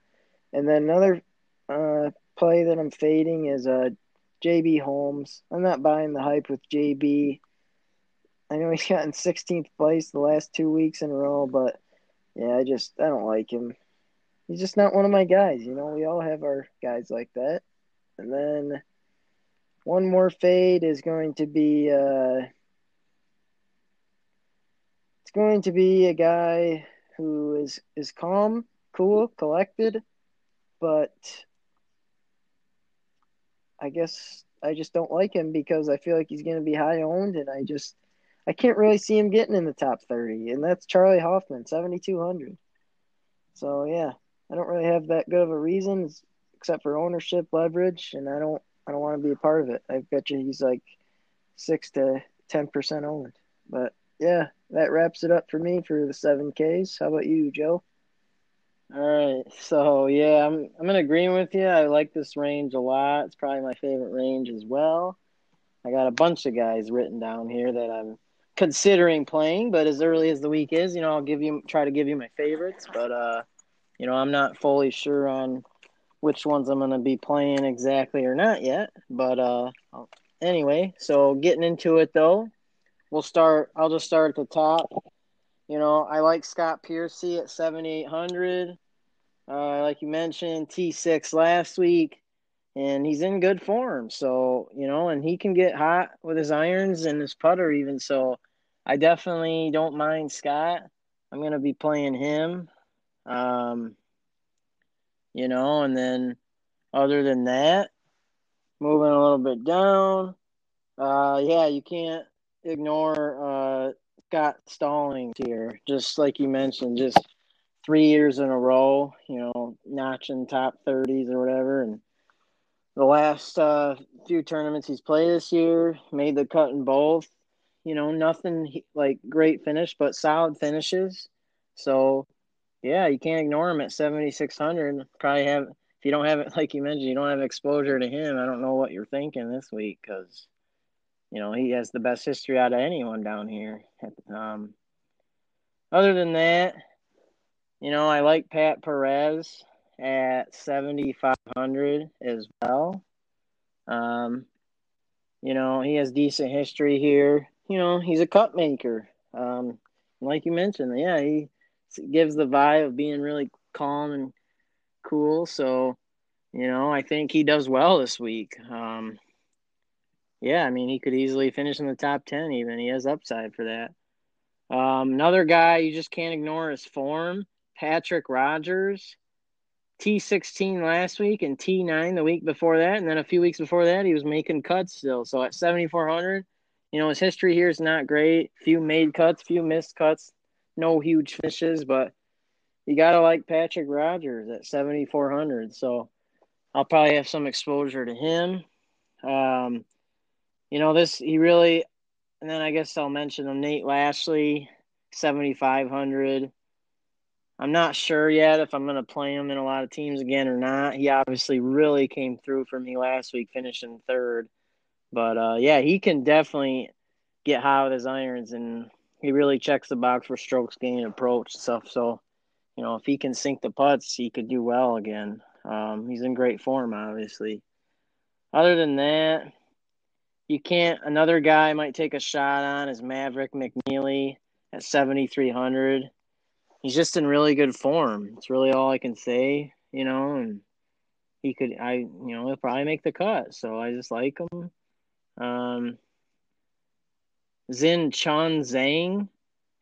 And then another uh, play that I'm fading is uh, JB Holmes. I'm not buying the hype with JB. I know he's gotten 16th place the last two weeks in a row, but yeah, I just I don't like him. He's just not one of my guys. You know, we all have our guys like that. And then one more fade is going to be uh, it's going to be a guy who is is calm, cool, collected, but I guess I just don't like him because I feel like he's going to be high owned, and I just I can't really see him getting in the top thirty, and that's Charley Hoffman, seventy two hundred. So yeah, I don't really have that good of a reason except for ownership leverage, and I don't I don't want to be a part of it. I bet you he's like six to ten percent owned, but yeah, that wraps it up for me for the seven Ks. How about you, Joe? All right, so yeah, I'm I'm in agreement with you. I like this range a lot. It's probably my favorite range as well. I got a bunch of guys written down here that I'm considering playing, but as early as the week is, you know, I'll give you try to give you my favorites, but uh, you know, I'm not fully sure on which ones I'm going to be playing exactly or not yet. But uh, anyway, so getting into it though, we'll start. I'll just start at the top. You know, I like Scott Piercy at 7,800. Uh, like you mentioned, T6 last week, and he's in good form. So, you know, and he can get hot with his irons and his putter, even. So, I definitely don't mind Scott. I'm going to be playing him. Um, you know, and then other than that, moving a little bit down, uh, yeah, you can't ignore uh, Scott Stallings here. Just like you mentioned, just three years in a row, you know, notching top 30s or whatever. And the last uh, few tournaments he's played this year, made the cut in both. You know, nothing like great finish, but solid finishes. So, yeah, you can't ignore him at 7,600. Probably have, if you don't have it, like you mentioned, you don't have exposure to him. I don't know what you're thinking this week because you know, he has the best history out of anyone down here. Um, other than that, you know, I like Pat Perez at 7,500 as well. Um, you know, he has decent history here. You know, he's a cup maker. Um, like you mentioned, yeah, he gives the vibe of being really calm and cool. So, you know, I think he does well this week. Um, yeah, I mean, he could easily finish in the top 10, even. He has upside for that. Um, another guy you just can't ignore is form Patrick Rodgers. T16 last week and T9 the week before that. And then a few weeks before that, he was making cuts still. So at 7,400, you know, his history here is not great. Few made cuts, few missed cuts, no huge finishes, but you got to like Patrick Rodgers at 7,400. So I'll probably have some exposure to him. Um, you know, this he really, and then I guess I'll mention him, Nate Lashley, seventy five hundred. I'm not sure yet if I'm going to play him in a lot of teams again or not. He obviously really came through for me last week, finishing third. But uh, yeah, he can definitely get high with his irons, and he really checks the box for strokes gain approach stuff. So, you know, if he can sink the putts, he could do well again. Um, he's in great form, obviously. Other than that, you can't. Another guy might take a shot on is Maverick McNealy at 7,300. He's just in really good form. It's really all I can say, you know, and he could, I, you know, he'll probably make the cut. So I just like him. Um, Xinjun Zhang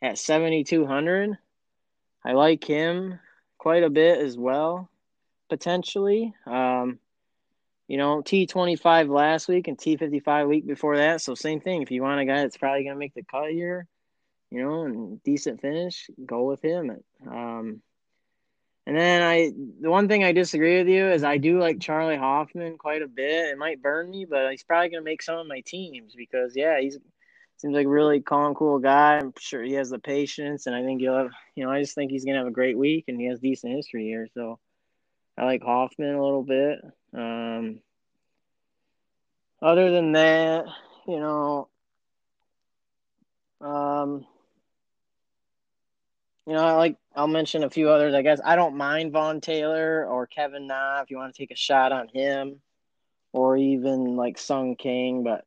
at 7,200. I like him quite a bit as well, potentially. Um, you know, T25 last week and T55 week before that. So same thing. If you want a guy that's probably going to make the cut here, you know, and decent finish, go with him. Um, and then I, the one thing I disagree with you is I do like Charley Hoffman quite a bit. It might burn me, but he's probably going to make some of my teams because yeah, he's seems like a really calm, cool guy. I'm sure he has the patience, and I think he'll have, you know, I just think he's going to have a great week, and he has decent history here. So I like Hoffman a little bit. Um, other than that, you know, um, you know, I like I'll mention a few others. I guess I don't mind Vaughn Taylor or Kevin Na if you want to take a shot on him, or even like Sung Kang. But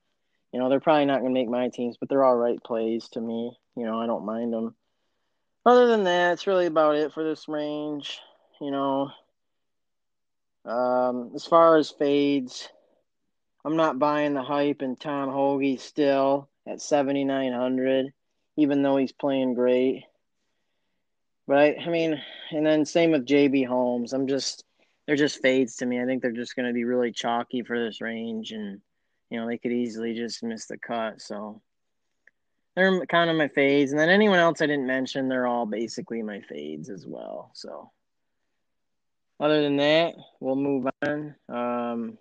you know, they're probably not going to make my teams, but they're all right plays to me. You know, I don't mind them. Other than that, it's really about it for this range. You know, um, as far as fades, I'm not buying the hype in Tom Hoge still at 7,900. even though he's playing great. But I mean, and then same with JB Holmes. I'm just they're just fades to me. I think they're just going to be really chalky for this range, and you know they could easily just miss the cut. So they're kind of my fades, and then anyone else I didn't mention, they're all basically my fades as well. So other than that, we'll move on. Um,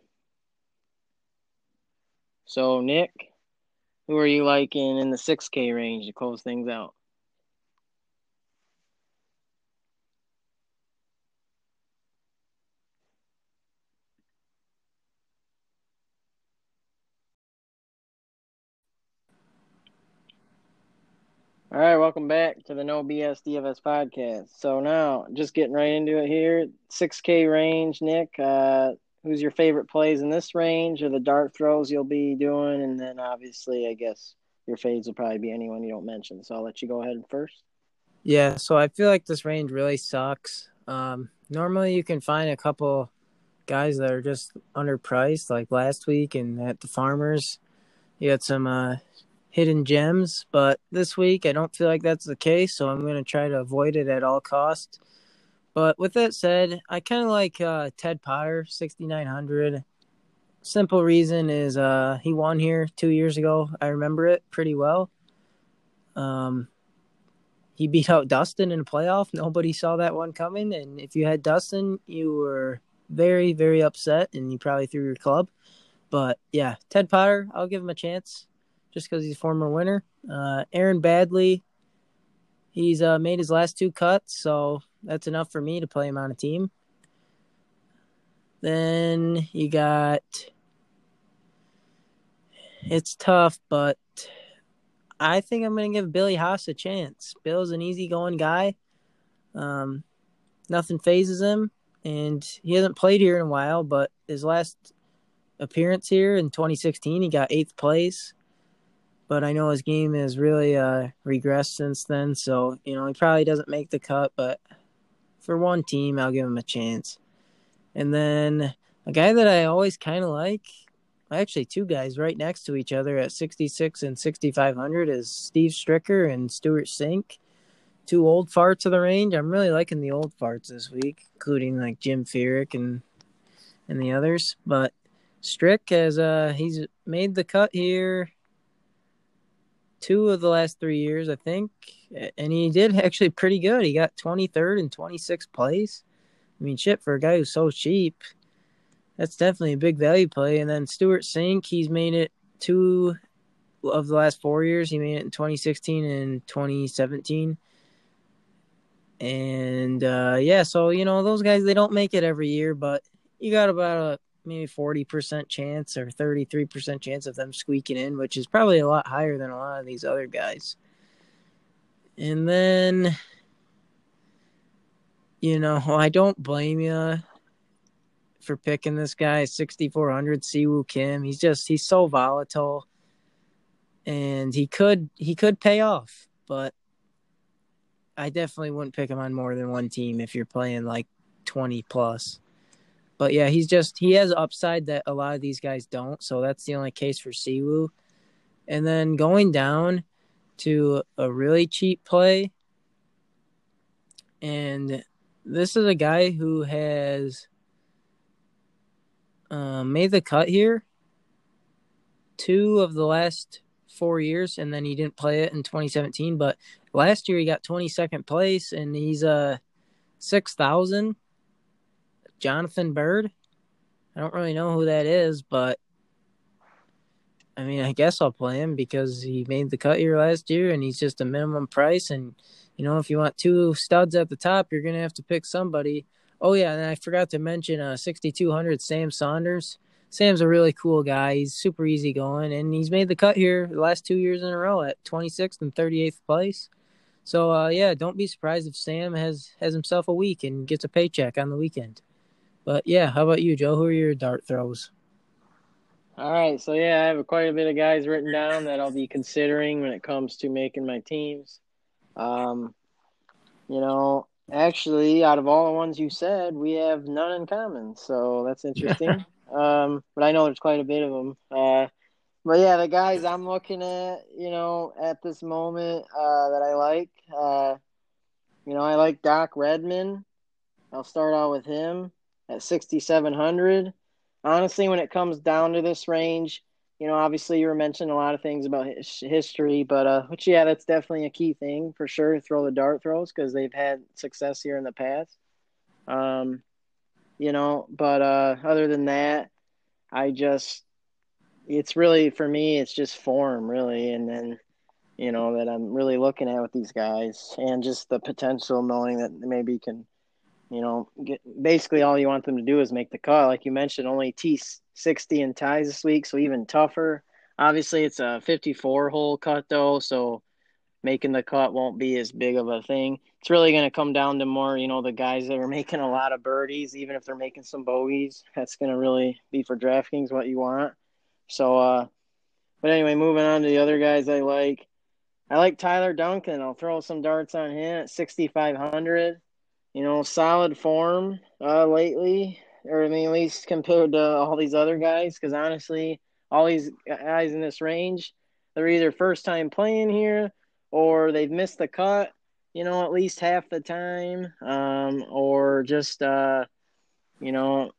so Nick, who are you liking in the 6K range to close things out? All right, welcome back to the No BS DFS podcast. So now, just getting right into it here, 6K range, Nick. Uh, who's your favorite plays in this range, or the dart throws you'll be doing, and then obviously, I guess your fades will probably be anyone you don't mention. So I'll let you go ahead first. Yeah, so I feel like this range really sucks. Um, normally, you can find a couple guys that are just underpriced, like last week and at the Farmers. You had some uh, hidden gems, but this week I don't feel like that's the case, so I'm going to try to avoid it at all costs. But with that said, I kind of like uh, Ted Potter, 6,900. Simple reason is uh, he won here two years ago. I remember it pretty well. Um, he beat out Dustin in a playoff. Nobody saw that one coming. And if you had Dustin, you were very, very upset and you probably threw your club. But yeah, Ted Potter, I'll give him a chance just because he's a former winner. Uh, Aaron Baddeley, he's uh, made his last two cuts, so that's enough for me to play him on a team. Then you got. It's tough, but I think I'm going to give Billy Haas a chance. Bill's an easygoing guy. Um, nothing phases him, and he hasn't played here in a while, but his last appearance here in 2016, he got eighth place but I know his game has really uh, regressed since then. So you know he probably doesn't make the cut, but for one team, I'll give him a chance. And then a guy that I always kind of like, actually two guys right next to each other at 66 and 6500 is Steve Stricker and Stewart Cink. Two old farts of the range. I'm really liking the old farts this week, including like Jim Furyk and and the others. But Strick has uh he's made the cut here two of the last three years, I think, and he did actually pretty good. He got 23rd and 26th place. I mean, shit for a guy who's so cheap, that's definitely a big value play. And then Stewart Cink, he's made it two of the last four years. He made it in 2016 and 2017. And uh, yeah, so you know those guys they don't make it every year, but you got about a maybe 40% chance or 33% chance of them squeaking in, which is probably a lot higher than a lot of these other guys. And then, you know, I don't blame you for picking this guy 6400 Siwoo Kim. He's just he's so volatile and he could he could pay off, but I definitely wouldn't pick him on more than one team if you're playing like 20 plus. But yeah, he's just he has upside that a lot of these guys don't. So that's the only case for Siwoo. And then going down to a really cheap play. And this is a guy who has um, made the cut here two of the last four years, and then he didn't play it in 2017. But last year he got 22nd place, and he's a uh 6,000 Jonathan Byrd. I don't really know who that is, but I mean, I guess I'll play him because he made the cut here last year and he's just a minimum price. And, you know, if you want two studs at the top, you're going to have to pick somebody. Oh, yeah. And I forgot to mention uh, 6,200 Sam Saunders. Sam's a really cool guy. He's super easy going and he's made the cut here the last two years in a row at 26th and 38th place. So, uh, yeah, don't be surprised if Sam has, has himself a week and gets a paycheck on the weekend. But yeah, how about you, Joe? Who are your dart throws? All right, so yeah, I have quite a bit of guys written down that I'll be considering when it comes to making my teams. Um, you know, actually, out of all the ones you said, we have none in common, so that's interesting. um, but I know there's quite a bit of them. Uh, but yeah, the guys I'm looking at, you know, at this moment uh, that I like, uh, you know, I like Doc Redman. I'll start out with him at 6,700. Honestly, when it comes down to this range, you know, obviously you were mentioning a lot of things about his history, but uh, which yeah, that's definitely a key thing for sure. Throw the dart throws because they've had success here in the past. Um, you know, but uh, other than that, I just it's really for me, it's just form really, and then you know that I'm really looking at with these guys, and just the potential, knowing that maybe can, you know, get basically all you want them to do is make the cut, like you mentioned, only T sixty in ties this week, so even tougher. Obviously, it's a fifty four hole cut though, so making the cut won't be as big of a thing. It's really going to come down to more, you know, the guys that are making a lot of birdies, even if they're making some bogeys. That's going to really be for DraftKings what you want. So, uh, but anyway, moving on to the other guys I like. I like Tyler Duncan. I'll throw some darts on him at 6,500. You know, solid form uh, lately, or I mean, at least compared to all these other guys, because honestly, all these guys in this range, they're either first time playing here or they've missed the cut, you know, at least half the time, um, or just, uh, you know,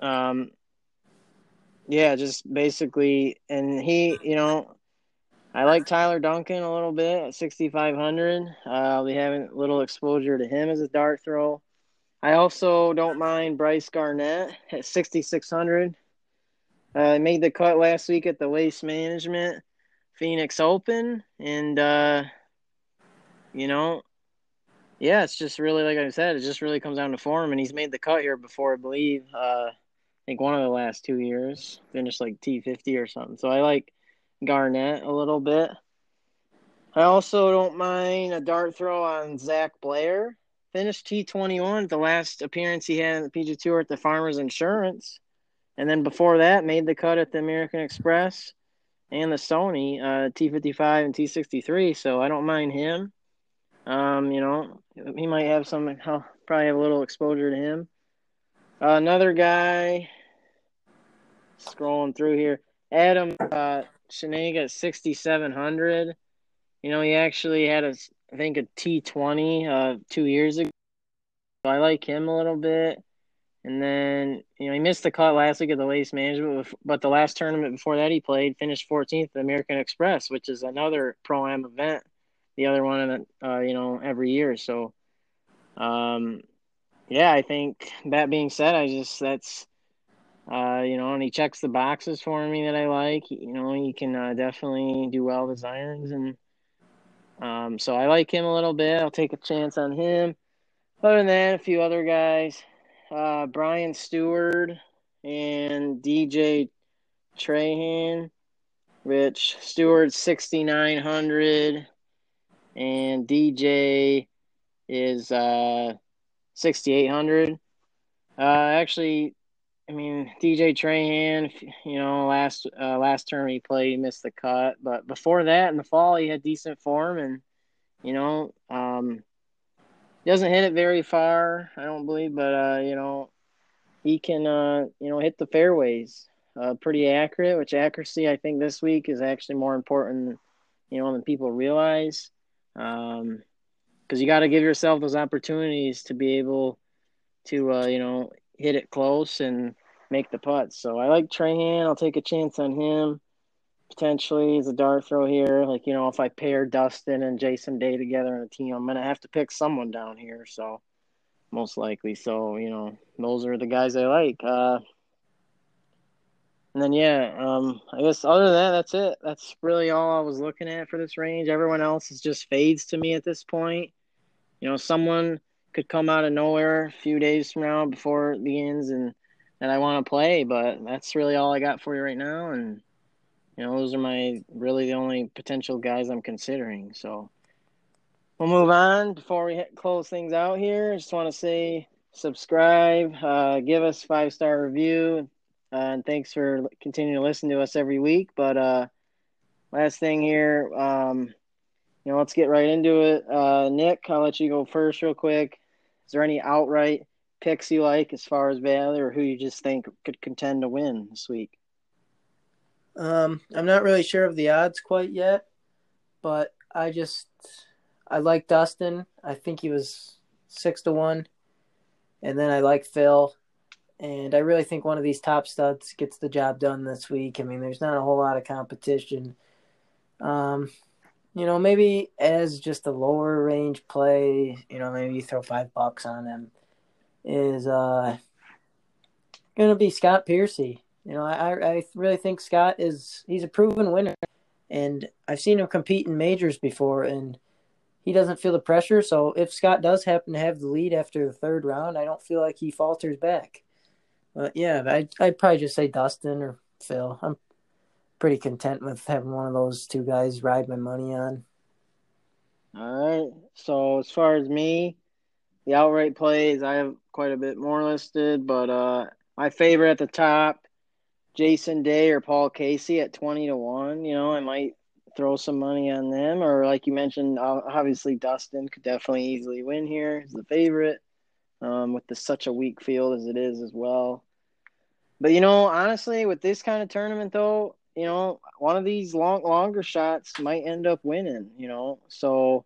um, yeah, just basically, and he, you know, I like Tyler Duncan a little bit at 6,500. Uh, I'll be having a little exposure to him as a dart throw. I also don't mind Bryce Garnett at 6,600. Uh, I made the cut last week at the Waste Management Phoenix Open, and uh, you know, yeah, it's just really like I said, it just really comes down to form. And he's made the cut here before, I believe. Uh, I think one of the last two years finished like T fifty or something. So I like Garnett a little bit. I also don't mind a dart throw on Zach Blair. Finished T twenty one, the last appearance he had in the PGA Tour at the Farmers Insurance, and then before that made the cut at the American Express and the Sony uh, T55 and T63. So I don't mind him. Um, you know, he might have some. I'll probably have a little exposure to him. Uh, another guy. Scrolling through here, Adam uh, Shanega 6700. You know, he actually had a, I think a T20 uh, two years ago. So I like him a little bit. And then, you know, he missed the cut last week at the Waste Management, but the last tournament before that he played finished 14th at the American Express, which is another pro am event. The other one, in uh, you know, every year. So, um, yeah, I think that being said, I just that's, uh, you know, and he checks the boxes for me that I like. You know, he can uh, definitely do well with irons, and um, so I like him a little bit. I'll take a chance on him. Other than that, a few other guys uh, Brian Stuard and DJ Trahan. Rich Stuard sixty nine hundred, and DJ is uh sixty eight hundred. Uh, actually, I mean DJ Trahan, you know, last uh, last term he played, he missed the cut, but before that in the fall he had decent form, and you know, um, doesn't hit it very far, I don't believe, but uh, you know, he can uh, you know hit the fairways, uh, pretty accurate. Which accuracy I think this week is actually more important, you know, than people realize, because um, you got to give yourself those opportunities to be able to uh, you know hit it close and make the putts. So I like Trahan. I'll take a chance on him potentially as a dart throw here. Like, you know, if I pair Dustin and Jason Day together in a team, I'm to have to pick someone down here. So, most likely. So, you know, those are the guys I like. Uh, and then, yeah, um, I guess other than that, that's it. That's really all I was looking at for this range. Everyone else is just fades to me at this point. You know, someone could come out of nowhere a few days from now before the ends and that I want to play, but that's really all I got for you right now. And you know, those are my really the only potential guys I'm considering. So we'll move on before we hit, close things out here. Just want to say subscribe, uh, give us five star review, uh, and thanks for continuing to listen to us every week. But uh, last thing here, um, you know, let's get right into it. Uh, Nick, I'll let you go first, real quick. Is there any outright picks you like as far as value, or who you just think could contend to win this week? Um, I'm not really sure of the odds quite yet, but I just I like Dustin. I think he was six to one, and then I like Phil, and I really think one of these top studs gets the job done this week. I mean, there's not a whole lot of competition. Um, you know, maybe as just a lower range play, you know, maybe you throw five bucks on him. Is uh to be Scott Piercy. You know, I I really think Scott is he's a proven winner, and I've seen him compete in majors before, and he doesn't feel the pressure. So if Scott does happen to have the lead after the third round, I don't feel like he falters back. But yeah, I I'd probably just say Dustin or Phil. I'm pretty content with having one of those two guys ride my money on. All right. So as far as me, the outright plays, I have quite a bit more listed, but uh, my favorite at the top, Jason Day or Paul Casey at twenty to one. You know, I might throw some money on them, or like you mentioned, obviously Dustin could definitely easily win here. He's the favorite, um, with the, such a weak field as it is as well. But you know, honestly, with this kind of tournament, though, you know, one of these long longer shots might end up winning, you know. So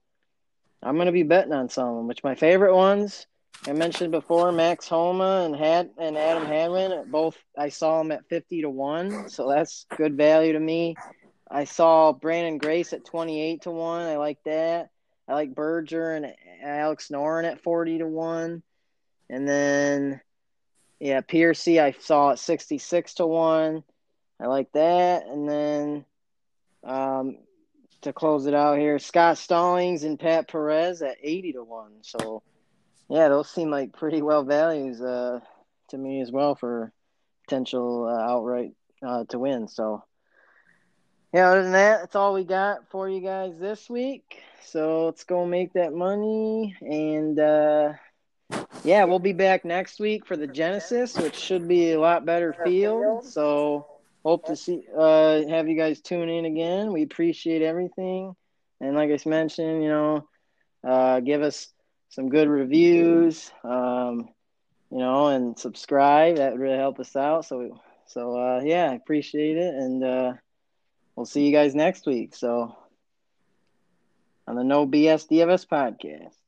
I'm gonna be betting on some of them, which my favorite ones I mentioned before, Max Homa and Had and Adam Hadwin, both I saw them at fifty to one, so that's good value to me. I saw Branden Grace at twenty eight to one. I like that. I like Berger and Alex Noren at forty to one, and then yeah, Piercy I saw at sixty six to one. I like that. And then um, to close it out here, Scott Stallings and Pat Perez at 80 to 1. So, yeah, those seem like pretty well values uh, to me as well for potential uh, outright uh, to win. So, yeah, other than that, that's all we got for you guys this week. So let's go make that money. And uh, yeah, we'll be back next week for the Genesis, which should be a lot better field. So hope to see uh have you guys tune in again. We appreciate everything. And like I mentioned, you know, uh give us some good reviews. Um, you know, and subscribe. That would really help us out. So so uh yeah, appreciate it and uh we'll see you guys next week. So on the No BS DFS podcast.